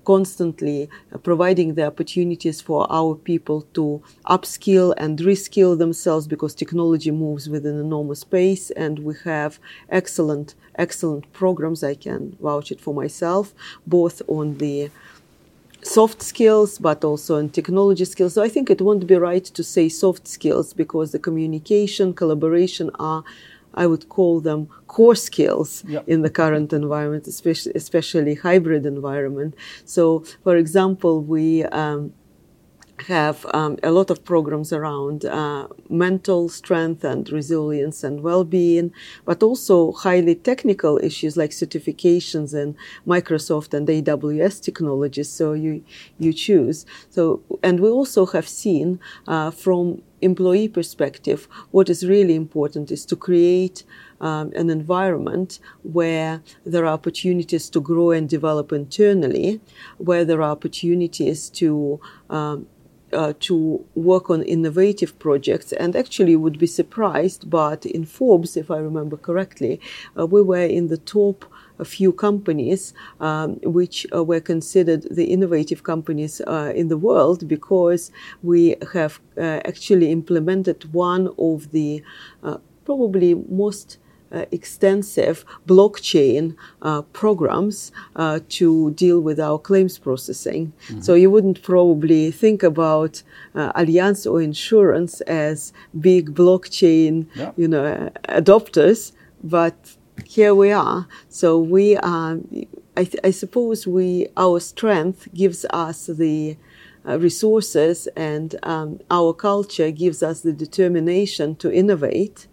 constantly providing the opportunities for our people to upskill and reskill themselves because technology moves within an enormous pace and we have excellent excellent programs. I can vouch it for myself both on the soft skills but also in technology skills. So i think it won't be right to say soft skills because the communication collaboration are I would call them core skills in the current environment, especially, especially hybrid environment. So, for example, we um, have um, a lot of programs around uh, mental strength and resilience and well-being, but also highly technical issues like certifications in Microsoft and AWS technologies. So you you choose. So and we also have seen uh, from employee perspective, what is really important is to create um, an environment where there are opportunities to grow and develop internally, where there are opportunities to um, uh, to work on innovative projects. And actually would be surprised but in forbes if i remember correctly uh, we were in the top a few companies um, which uh, were considered the innovative companies uh, in the world because we have uh, actually implemented one of the uh, probably most uh, extensive blockchain uh, programs uh, to deal with our claims processing. Mm-hmm. So you wouldn't probably think about uh, Allianz or insurance as big blockchain, yeah. you know, adopters, but here we are. So we are. I, th- I suppose we our strength gives us the uh, resources and um, our culture gives us the determination to innovate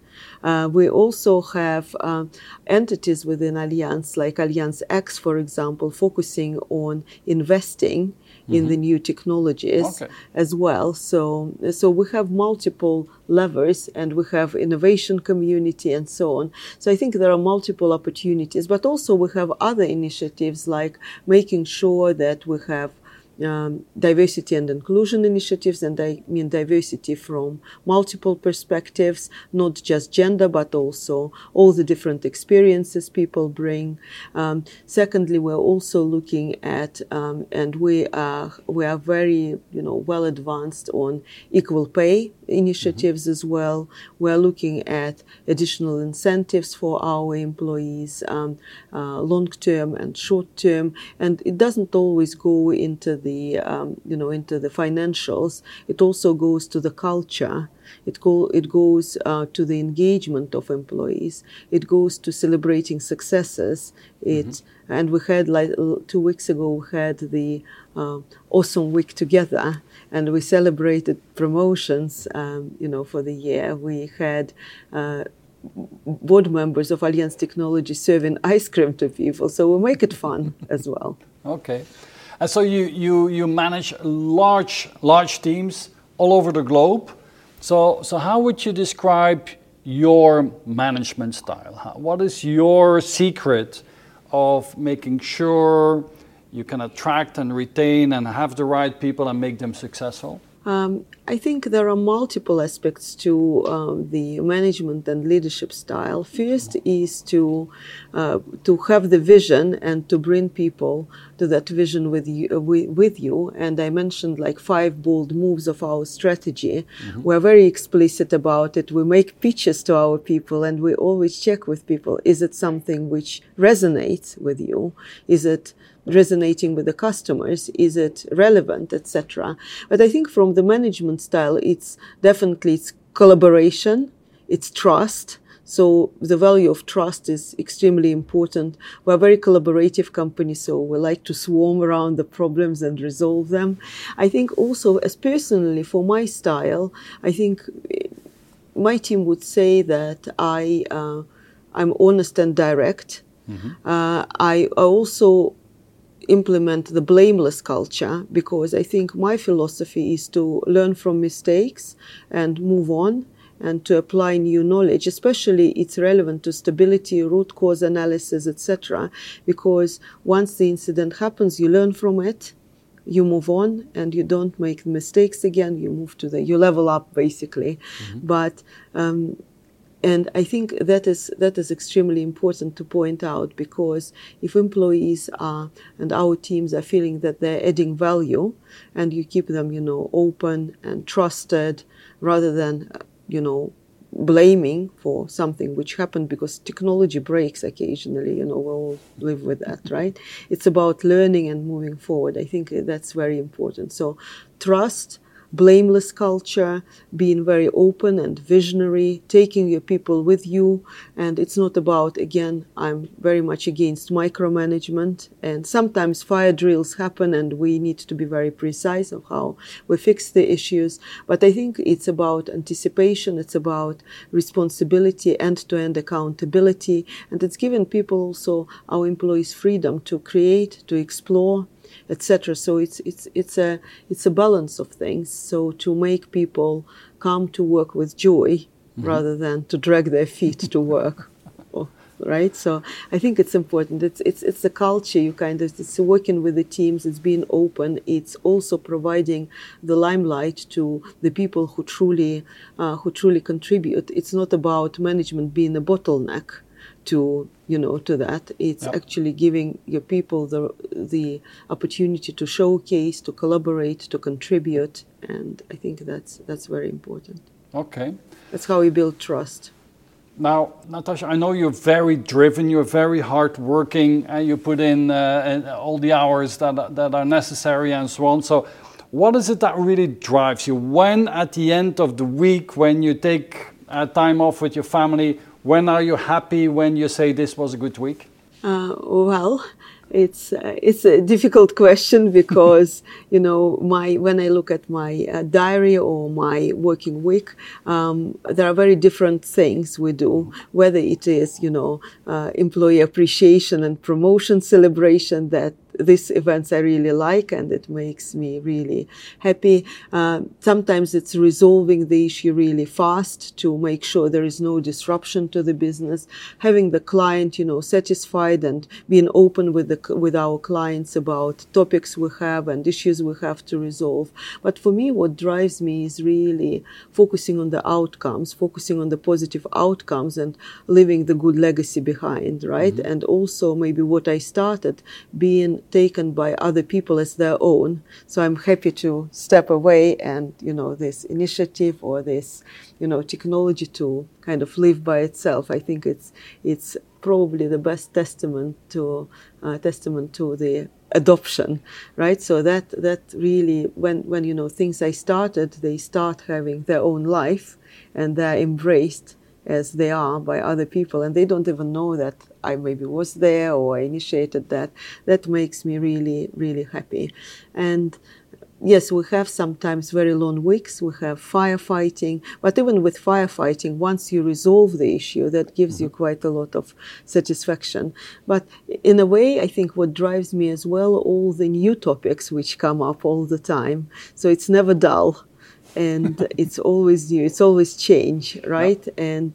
uh, we also have uh, entities within Allianz, like Allianz X, for example, focusing on investing. In mm-hmm. the new technologies okay. as well. So, so we have multiple levers and we have innovation community and so on. So I think there are multiple opportunities, but also we have other initiatives like making sure that we have um, diversity and inclusion initiatives, and I mean diversity from multiple perspectives, not just gender, but also all the different experiences people bring. Um, secondly, we're also looking at, um, and we are we are very you know well advanced on equal pay initiatives mm-hmm. as well. We're looking at additional incentives for our employees, um, uh, long term and short term, and it doesn't always go into the um, you know into the financials. It also goes to the culture. It go it goes uh, to the engagement of employees. It goes to celebrating successes. It mm-hmm. and we had like two weeks ago we had the uh, awesome week together and we celebrated promotions, um, you know, for the year. We had uh, board members of Allianz Technology serving ice cream to people, so we make it fun as well. Okay, and so you you you manage large large teams all over the globe. So so how would you describe your management style? How, what is your secret of making sure you can attract and retain and have the right people and make them successful? Um, I think there are multiple aspects to um, the management and leadership style. First is to uh, to have the vision and to bring people to that vision with you, uh, with, you. And I mentioned like five bold moves of our strategy. Mm-hmm. We're very explicit about it. We make pitches to our people, and we always check with people: is it something which resonates with you? Is it resonating with the customers? Is it relevant, etc.? But I think from the management style, it's definitely it's collaboration, it's trust. So the value of trust is extremely important. We're a very collaborative company, so we like to swarm around the problems and resolve them. I think also, as personally for my style, I think my team would say that I uh, I'm honest and direct. Mm-hmm. Uh, I also implement the blameless culture because I think my philosophy is to learn from mistakes and move on and to apply new knowledge especially it's relevant to stability root cause analysis etc because once the incident happens you learn from it you move on and you don't make mistakes again you move to the you level up basically mm-hmm. but um, and I think that is that is extremely important to point out because if employees are and our teams are feeling that they're adding value, and you keep them, you know, open and trusted, rather than, you know, blaming for something which happened because technology breaks occasionally you know we'll live with that right? It's about learning and moving forward. I think that's very important. So trust blameless culture, being very open and visionary, taking your people with you. And it's not about, again, I'm very much against micromanagement. And sometimes fire drills happen and we need to be very precise of how we fix the issues. But I think it's about anticipation, it's about responsibility, end to end accountability. And it's given people also, our employees, freedom to create, to explore, etc. So it's it's it's a it's a balance of things. So to make people come to work with joy mm-hmm. rather than to drag their feet to work. right so i think it's important it's it's it's a culture you kind of it's working with the teams it's being open it's also providing the limelight to the people who truly uh, who truly contribute it's not about management being a bottleneck to you know to that. It's yep. actually giving your people the the opportunity to showcase to collaborate to contribute and i think that's that's very important. Okay. That's how we build trust. Now natasha i know you're very driven you're very hardworking and you put in uh, all the hours that, that are necessary and so on. So what is it that really drives you? When at the end of the week when you take uh, time off with your family when are you happy when you say this was a good week? Uh, well, it's uh, it's a difficult question because you know my when I look at my uh, diary or my working week, um, there are very different things we do. Whether it is you know uh, employee appreciation and promotion celebration that these events I really like and it makes me really happy. Uh, sometimes it's resolving the issue really fast to make sure there is no disruption to the business, having the client, you know, satisfied and being open with the, with our clients about topics we have and issues we have to resolve. But for me, what drives me is really focusing on the outcomes, focusing on the positive outcomes and leaving the good legacy behind, right? Mm-hmm. And also maybe what I started being taken by other people as their own. So I'm happy to step away and, you know, this initiative or this, you know, technology to kind of live by itself. I think it's, it's probably the best testament to, uh, testament to the adoption, right? So that, that really, when, when, you know, things I started, they start having their own life and they're embraced as they are by other people and they don't even know that I maybe was there or I initiated that. That makes me really, really happy. And yes, we have sometimes very long weeks, we have firefighting, but even with firefighting, once you resolve the issue, that gives you mm-hmm. quite a lot of satisfaction. But in a way, I think what drives me as well, all the new topics which come up all the time. So it's never dull and it's always new it's always change right? And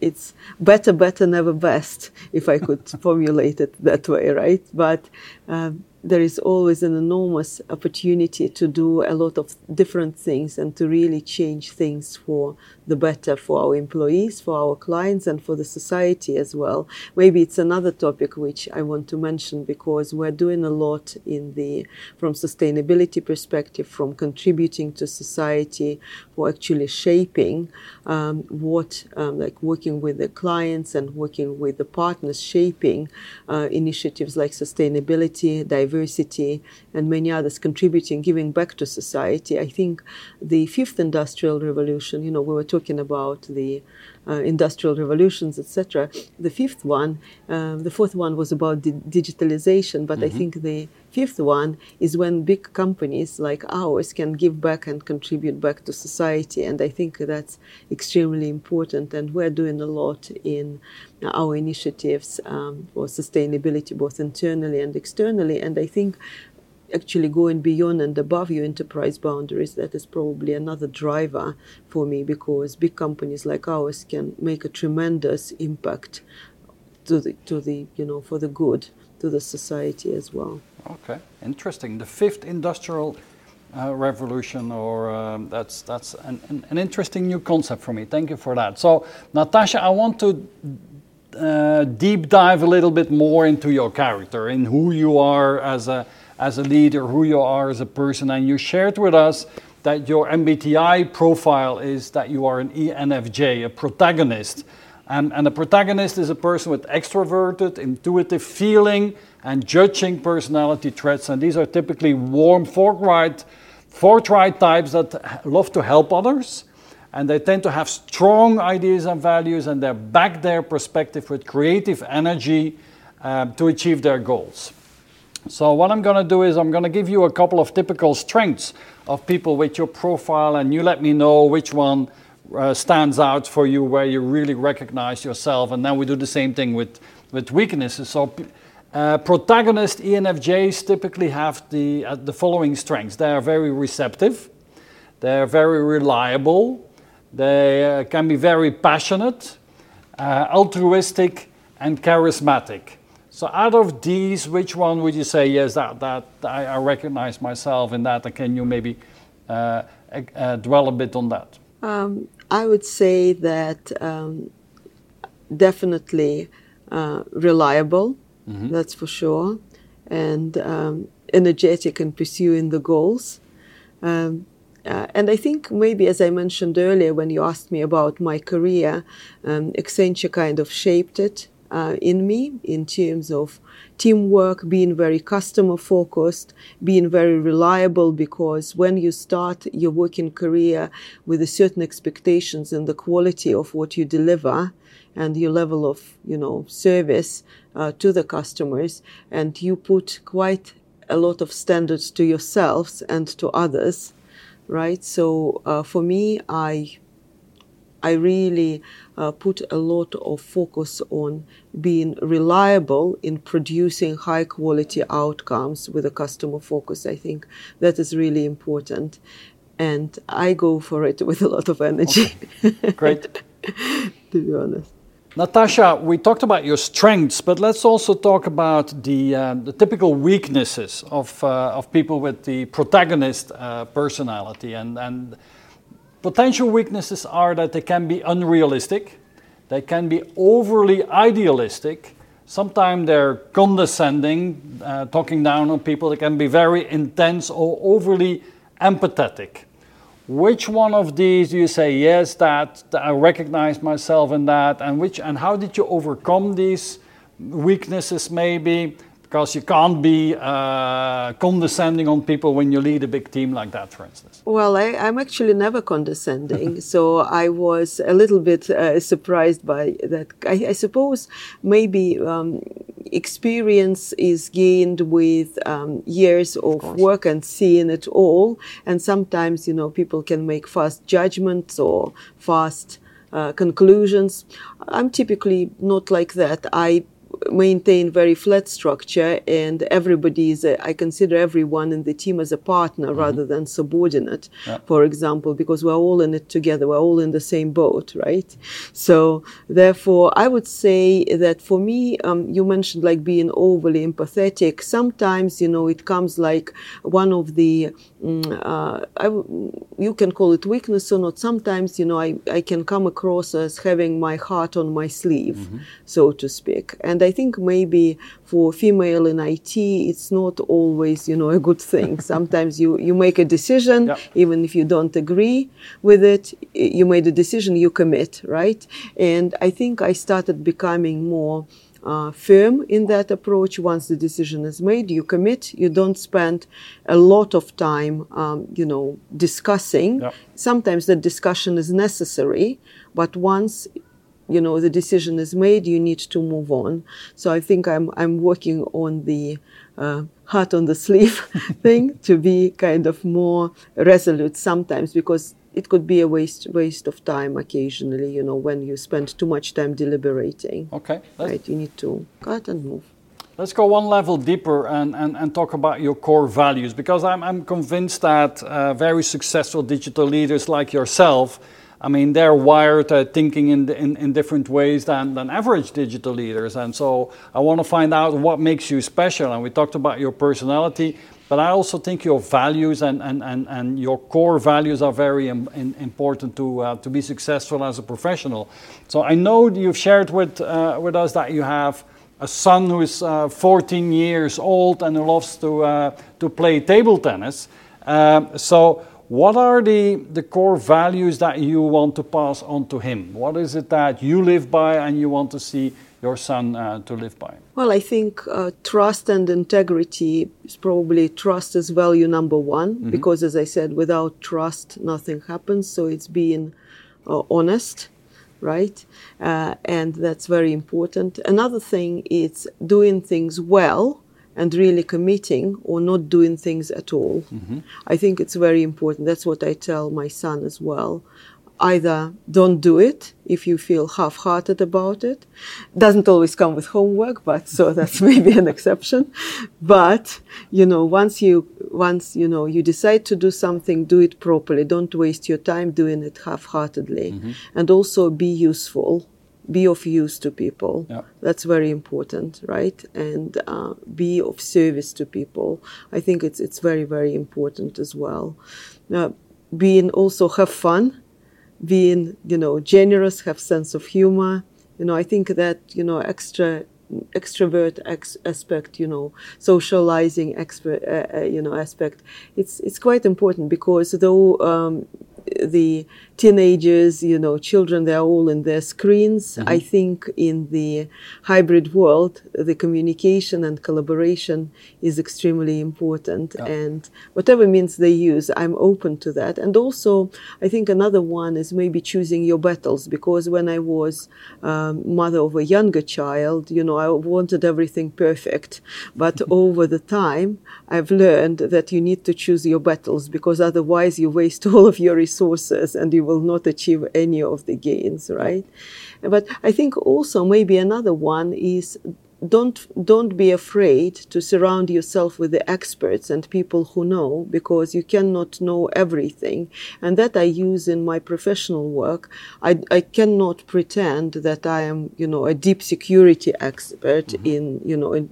it's better better never best if i could formulate it that way right? But um, there is always an enormous opportunity to do a lot of different things and to really change things for the better for our employees, for our clients, and for the society as well. Maybe it's another topic which I want to mention because we're doing a lot in the from sustainability perspective, from contributing to society, for actually shaping um, what, um, like working with the clients and working with the partners, shaping uh, initiatives like sustainability, diversity diversity, and many others contributing, giving back to society. I think the fifth industrial revolution, you know, we were talking about the industrial revolutions, etc. The fifth one, uh, the fourth one was about di- digitalization, but mm-hmm. I think the fifth one is when big companies like ours can give back and contribute back to society, and I think that's extremely important. And we're doing a lot in our initiatives um, for sustainability, both internally and externally. And I think actually going beyond and above your enterprise boundaries, that is probably another driver for me because big companies like ours can make a tremendous impact to the, to the you know, for the good to the society as well. Okay, interesting. The fifth industrial uh, revolution, or um, that's that's an, an, an, interesting new concept for me. Thank you for that. So, Natasha, I want to uh, deep dive a little bit more into your character, in who you are as a as a leader, who you are as a person, and you shared with us that your MBTI profile is that you are an ENFJ, a protagonist. And, and a protagonist is a person with extroverted, intuitive feeling and judging personality traits. And these are typically warm, forthright, forthright types that love to help others, and they tend to have strong ideas and values, and they back their perspective with creative energy um, to achieve their goals. So what I'm going to do is I'm going to give you a couple of typical strengths of people with your profile, and you let me know which one uh, stands out for you, where you really recognize yourself, and then we do the same thing with with weaknesses. So. Uh, protagonist ENFJs typically have the, uh, the following strengths. They are very receptive, they are very reliable, they uh, can be very passionate, uh, altruistic, and charismatic. So out of these, which one would you say, yes, that, that I, I recognize myself in that, and can you maybe uh, uh, dwell a bit on that? Um, I would say that um, definitely uh, reliable, mm-hmm. that's for sure, and um, energetic in pursuing the goals. Um, uh, and I think maybe, as I mentioned earlier, when you asked me about my career, um, Accenture kind of shaped it uh, in me in terms of teamwork, being very customer focused, being very reliable, because when you start your working career with a certain expectations and the quality of what you deliver and your level of, you know, service uh, to the customers, and you put quite a lot of standards to yourselves and to others, right? So uh, for me, I I really uh, put a lot of focus on being reliable in producing high quality outcomes with a customer focus. I think that is really important. And I go for it with a lot of energy. Okay. Great. to be honest. Natasha, we talked about your strengths, but let's also talk about the, uh, the typical weaknesses of, uh, of people with the protagonist uh, personality. And, and Potential weaknesses are that they can be unrealistic, they can be overly idealistic, sometimes they're condescending, uh, talking down on people, they can be very intense or overly empathetic. Which one of these do you say, yes, that, that I recognize myself in that, and which and how did you overcome these weaknesses maybe? Because you can't be uh, condescending on people when you lead a big team like that, for instance. Well, I, am actually never condescending, so I was a little bit uh, surprised by that. I, I suppose maybe um, experience is gained with um, years of, of work and seeing it all, and sometimes you know people can make fast judgments or fast. Uh, conclusions. I'm typically not like that. I maintain very flat structure and everybody is a, I consider everyone in the team as a partner mm-hmm. rather than subordinate yeah. for example because we're all in it together we're all in the same boat right so therefore I would say that for me um, you mentioned like being overly empathetic sometimes you know it comes like one of the mm, uh, you can call it weakness or not sometimes you know I, I can come across as having my heart on my sleeve mm-hmm. so to speak and I think maybe for female in IT, it's not always, you know, a good thing. Sometimes you, you make a decision, yeah. even if you don't agree with it, you made a decision, you commit, right? And I think I started becoming more uh, firm in that approach. Once the decision is made, you commit. You don't spend a lot of time, um, you know, discussing. Yeah. Sometimes the discussion is necessary, but once you know the decision is made you need to move on. So i think i'm i'm working on the uh, heart on the sleeve thing to be kind of more resolute sometimes because it could be a waste waste of time occasionally you know when you spend too much time deliberating. Okay right you need to cut and move. Let's go one level deeper and, and, and talk about your core values because I'm, I'm convinced that uh, very successful digital leaders like yourself I mean, they're wired uh, thinking in, in, in, different ways than, than average digital leaders. And so I want to find out what makes you special. And we talked about your personality, but I also think your values and, and, and, and your core values are very Im, important to, uh, to be successful as a professional. So I know you've shared with, uh, with us that you have a son who is uh, 14 years old and who loves to, uh, to play table tennis. Um, so what are the, the core values that you want to pass on to him? What is it that you live by and you want to see your son uh, to live by? Well, I think uh, trust and integrity is probably trust is value number one mm-hmm. because, as I said, without trust, nothing happens. So it's being uh, honest, right? Uh, and that's very important. Another thing is doing things well and really committing or not doing things at all. Mm-hmm. I think it's very important. That's what I tell my son as well either don't do it if you feel half-hearted about it doesn't always come with homework but so that's maybe an exception but you know once you once you know you decide to do something do it properly don't waste your time doing it half-heartedly mm-hmm. and also be useful be of use to people yeah. that's very important right and uh, be of service to people i think it's it's very very important as well being also have fun being, you know, generous, have sense of humor. You know, I think that, you know, extra extrovert ex- aspect, you know, socializing expert, uh, uh, you know, aspect. It's it's quite important because though um, the teenagers, you know, children, they're all in their screens. Mm-hmm. I think in the hybrid world, the communication and collaboration is extremely important. Yeah. And whatever means they use, I'm open to that. And also, I think another one is maybe choosing your battles because when I was um, mother of a younger child, you know, I wanted everything perfect. But over the time, I've learned that you need to choose your battles because otherwise you waste all of your resources and you will not achieve any of the gains, right? But I think also maybe another one is don't don't be afraid to surround yourself with the experts and people who know because you cannot know everything and that i use in my professional work i, I cannot pretend that i am you know a deep security expert mm-hmm. in you know in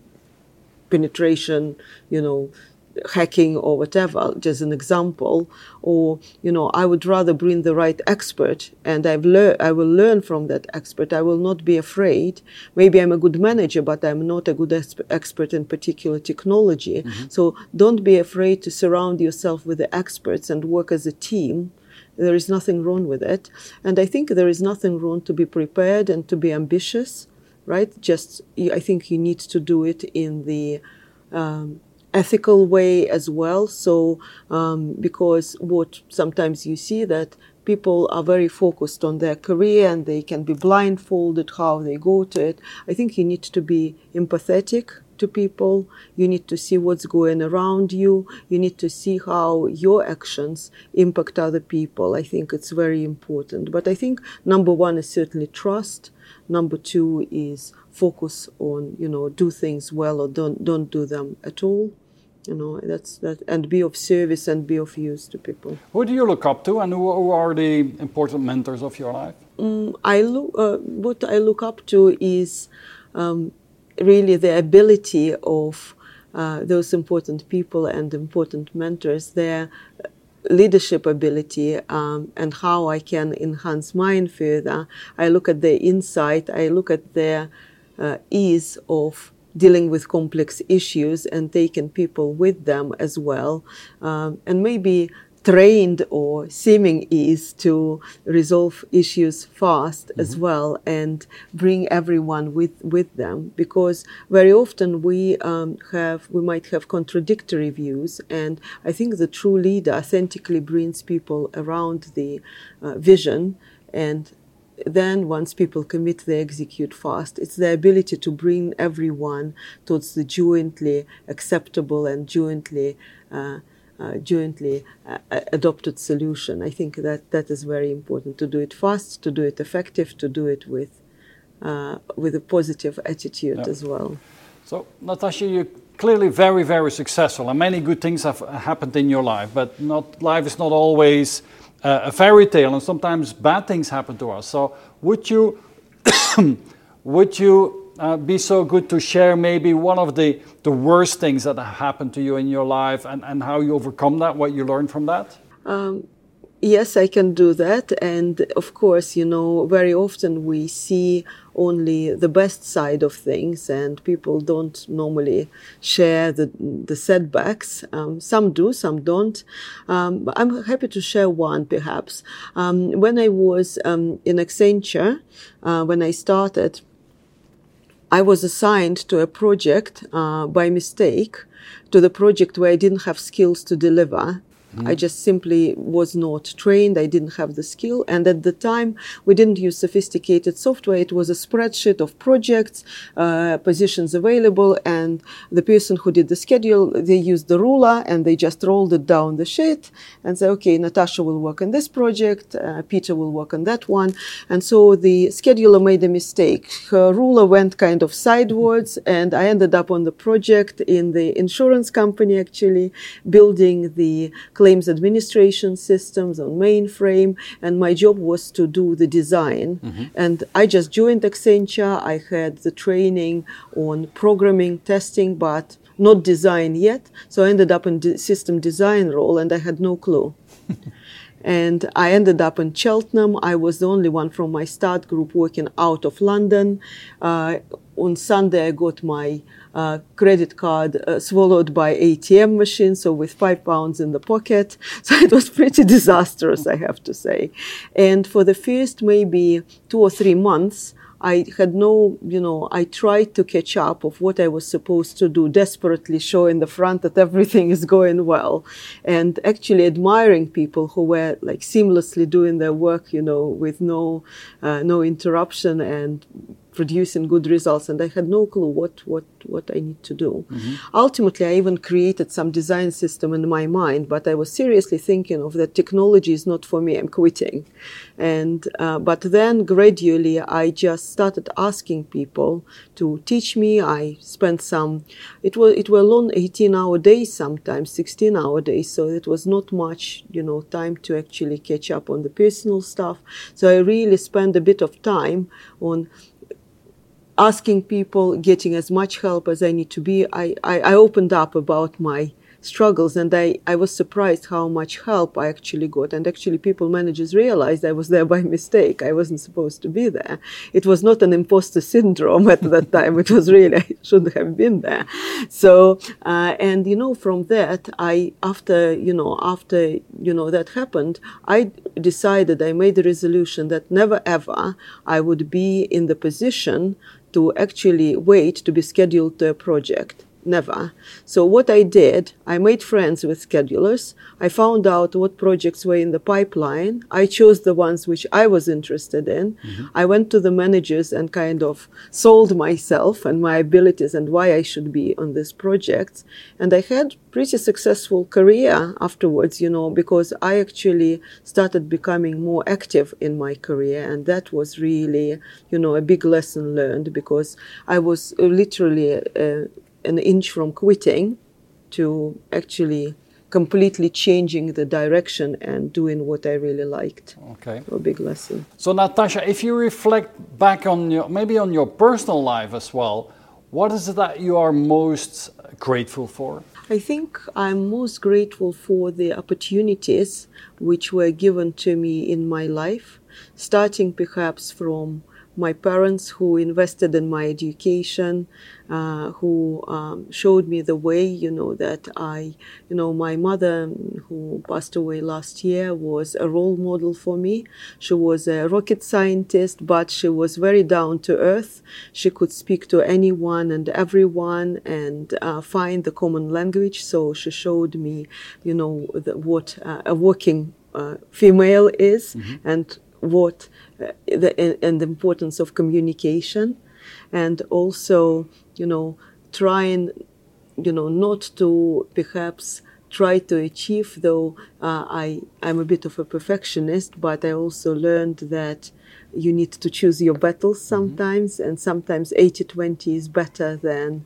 penetration you know hacking or whatever, just an example, or you know, I would rather bring the right expert, and I've learned, I will learn from that expert. I will not be afraid. Maybe I'm a good manager, but I'm not a good expert in particular technology. Mm-hmm. So don't be afraid to surround yourself with the experts and work as a team. There is nothing wrong with it, and I think there is nothing wrong to be prepared and to be ambitious, right? Just I think you need to do it in the um, ethical way as well. So, um, because what sometimes you see that people are very focused on their career and they can be blindfolded how they go to it. I think you need to be empathetic to people. You need to see what's going around you. You need to see how your actions impact other people. I think it's very important. But I think number one is certainly trust. Number two is focus on, you know, do things well or don't, don't do them at all you know that's that and be of service and be of use to people. Who do you look up to and who, who are the important mentors of your life? Um, i look uh, what i look up to is um, really the ability of uh, those important people and important mentors their leadership ability um, and how i can enhance mine further. I look at their insight. I look at their uh, ease of dealing with complex issues and taking people with them as well, um, and maybe trained or seeming ease to resolve issues fast mm-hmm. as well and bring everyone with with them because very often we um, have we might have contradictory views and I think the true leader authentically brings people around the uh, vision and then once people commit they execute fast. It's the ability to bring everyone towards the jointly acceptable and jointly uh, uh, jointly uh, adopted solution. I think that that is very important. To do it fast to do it effective to do it with uh, with a positive attitude yeah. as well. So natasha you're clearly very very successful and many good things have happened in your life but not life is not always a fairy tale, and sometimes bad things happen to us. So, would you would you uh, be so good to share maybe one of the the worst things that have happened to you in your life, and and how you overcome that, what you learned from that? Um, yes, I can do that. And of course, you know, very often we see only the best side of things, and people don't normally share the, the setbacks. Um, some do, some don't. Um, I'm happy to share one, perhaps. Um, when I was um, in Accenture, uh, when I started, I was assigned to a project uh, by mistake to the project where I didn't have skills to deliver. Mm. I just simply was not trained. I didn't have the skill. And at the time, we didn't use sophisticated software. It was a spreadsheet of projects, uh, positions available. And the person who did the schedule, they used the ruler and they just rolled it down the sheet and said, okay, Natasha will work on this project. Uh, Peter will work on that one. And so the scheduler made a mistake. Her ruler went kind of sideways and I ended up on the project in the insurance company, actually building the claims administration systems on mainframe, and my job was to do the design. Mm-hmm. And I just joined Accenture. I had the training on programming, testing, but not design yet. So I ended up in the system design role, and I had no clue. and I ended up in Cheltenham. I was the only one from my start group working out of London. Uh, on Sunday, I got my credit card uh, swallowed by ATM machine, so with five pounds in the pocket. So it was pretty disastrous, I have to say. And for the first maybe two or three months, I had no, you know, I tried to catch up of what I was supposed to do, desperately show in the front that everything is going well, and actually admiring people who were like seamlessly doing their work, you know, with no, uh, no interruption and producing good results and I had no clue what, what, what I need to do. Mm-hmm. Ultimately, I even created some design system in my mind, but I was seriously thinking of that technology is not for me, I'm quitting. And, uh, but then gradually I just started asking people to teach me. I spent some, it was, it were long 18 hour days sometimes, 16 hour days. So it was not much, you know, time to actually catch up on the personal stuff. So I really spent a bit of time on asking people, getting as much help as I need to be. I, I, I opened up about my struggles and I, I was surprised how much help I actually got. And actually people managers realized I was there by mistake. I wasn't supposed to be there. It was not an imposter syndrome at that time. It was really, I shouldn't have been there. So, uh, and you know, from that, I, after, you know, after, you know, that happened, I decided, I made a resolution that never ever I would be in the position to actually wait to be scheduled to a project never. So what I did, I made friends with schedulers. I found out what projects were in the pipeline. I chose the ones which I was interested in. Mm-hmm. I went to the managers and kind of sold myself and my abilities and why I should be on these projects. And I had pretty successful career afterwards, you know, because I actually started becoming more active in my career. And that was really, you know, a big lesson learned because I was literally uh, an inch from quitting to actually completely changing the direction and doing what I really liked. Okay. A big lesson. So Natasha, if you reflect back on your maybe on your personal life as well, what is it that you are most grateful for? I think I'm most grateful for the opportunities which were given to me in my life, starting perhaps from my parents who invested in my education, uh, who um, showed me the way, you know, that I, you know, my mother, who passed away last year, was a role model for me. She was a rocket scientist, but she was very down to earth. She could speak to anyone and everyone and uh, find the common language. So she showed me, you know, the, what uh, a working uh, female is mm-hmm. and what uh, the, and the importance of communication and also you know trying you know not to perhaps try to achieve though uh, i i'm a bit of a perfectionist but i also learned that you need to choose your battles mm-hmm. sometimes mm-hmm. and sometimes 80-20 is better than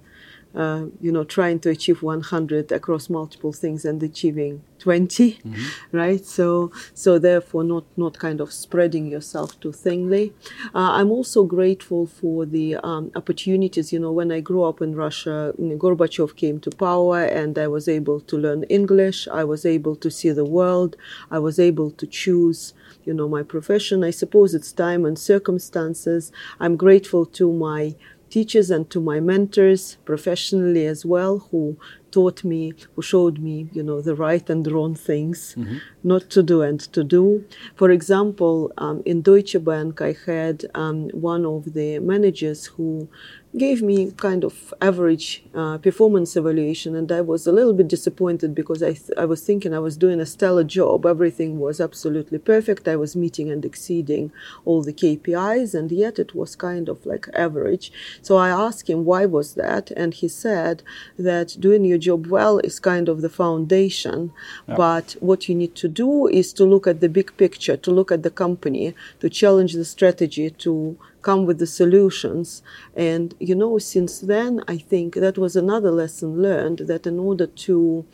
uh, you know, trying to achieve 100 across multiple things and achieving 20, mm-hmm. right? So, so therefore, not not kind of spreading yourself too thinly. Uh, I'm also grateful for the um, opportunities. You know, when I grew up in Russia, Gorbachev came to power, and I was able to learn English. I was able to see the world. I was able to choose you know my profession i suppose it's time and circumstances i'm grateful to my teachers and to my mentors professionally as well who taught me who showed me you know the right and wrong things mm-hmm. not to do and to do for example um, in deutsche bank i had um, one of the managers who gave me kind of average uh, performance evaluation, and I was a little bit disappointed because I, th- I was thinking I was doing a stellar job. Everything was absolutely perfect. I was meeting and exceeding all the KPIs, and yet it was kind of like average. So I asked him why was that, and he said that doing your job well is kind of the foundation, yeah. but what you need to do is to look at the big picture, to look at the company, to challenge the strategy, to come with the solutions. And, you know, since then, I think that was another lesson learned that in order to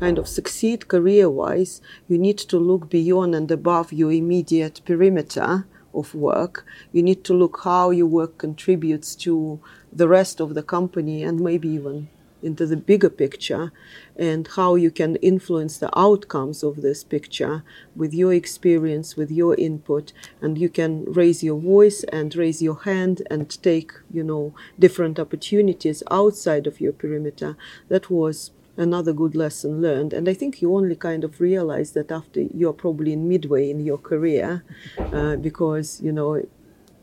kind of succeed career wise, you need to look beyond and above your immediate perimeter of work. You need to look how your work contributes to the rest of the company and maybe even into the bigger picture and how you can influence the outcomes of this picture with your experience, with your input, and you can raise your voice and raise your hand and take, you know, different opportunities outside of your perimeter. That was another good lesson learned. And I think you only kind of realize that after you're probably in midway in your career, uh, because, you know,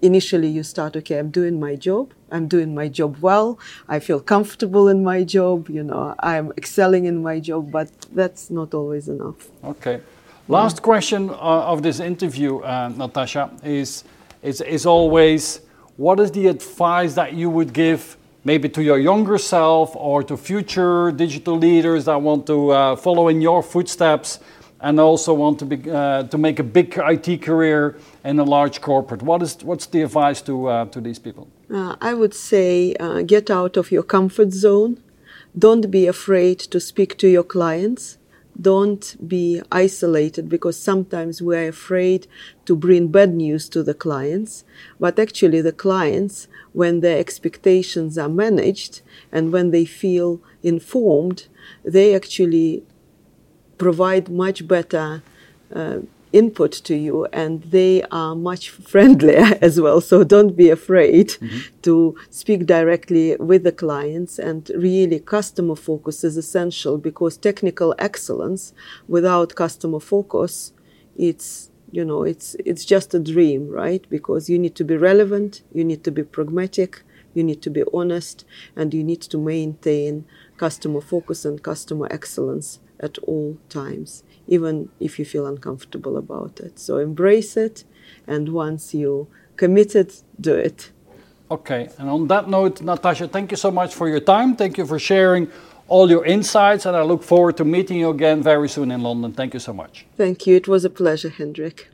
initially you start okay i'm doing my job. I'm doing my job well. I feel comfortable in my job you know i'm excelling in my job but that's not always enough. Okay. Last yeah. question uh, of this interview uh, natasha is, is is always what is the advice that you would give maybe to your younger self or to future digital leaders that want to uh, follow in your footsteps and also want to, be, uh, to make a big IT career in a large corporate. What is, what's the advice to, uh, to these people? Uh, I would say uh, get out of your comfort zone. Don't be afraid to speak to your clients. Don't be isolated because sometimes we're afraid to bring bad news to the clients. But actually, the clients, when their expectations are managed and when they feel informed, they actually provide much better uh, input to you and they are much friendlier as well. So don't be afraid mm-hmm. to speak directly with the clients. And really customer focus is essential because technical excellence without customer focus it's you know it's it's just a dream right? Because you need to be relevant you need to be pragmatic you need to be honest and you need to maintain customer focus and customer excellence at all times, even if you feel uncomfortable about it. So embrace it, and once you committed, do it. Okay, and on that note, Natasha, thank you so much for your time. Thank you for sharing all your insights, and I look forward to meeting you again very soon in London. Thank you so much. Thank you. It was a pleasure, Hendrik.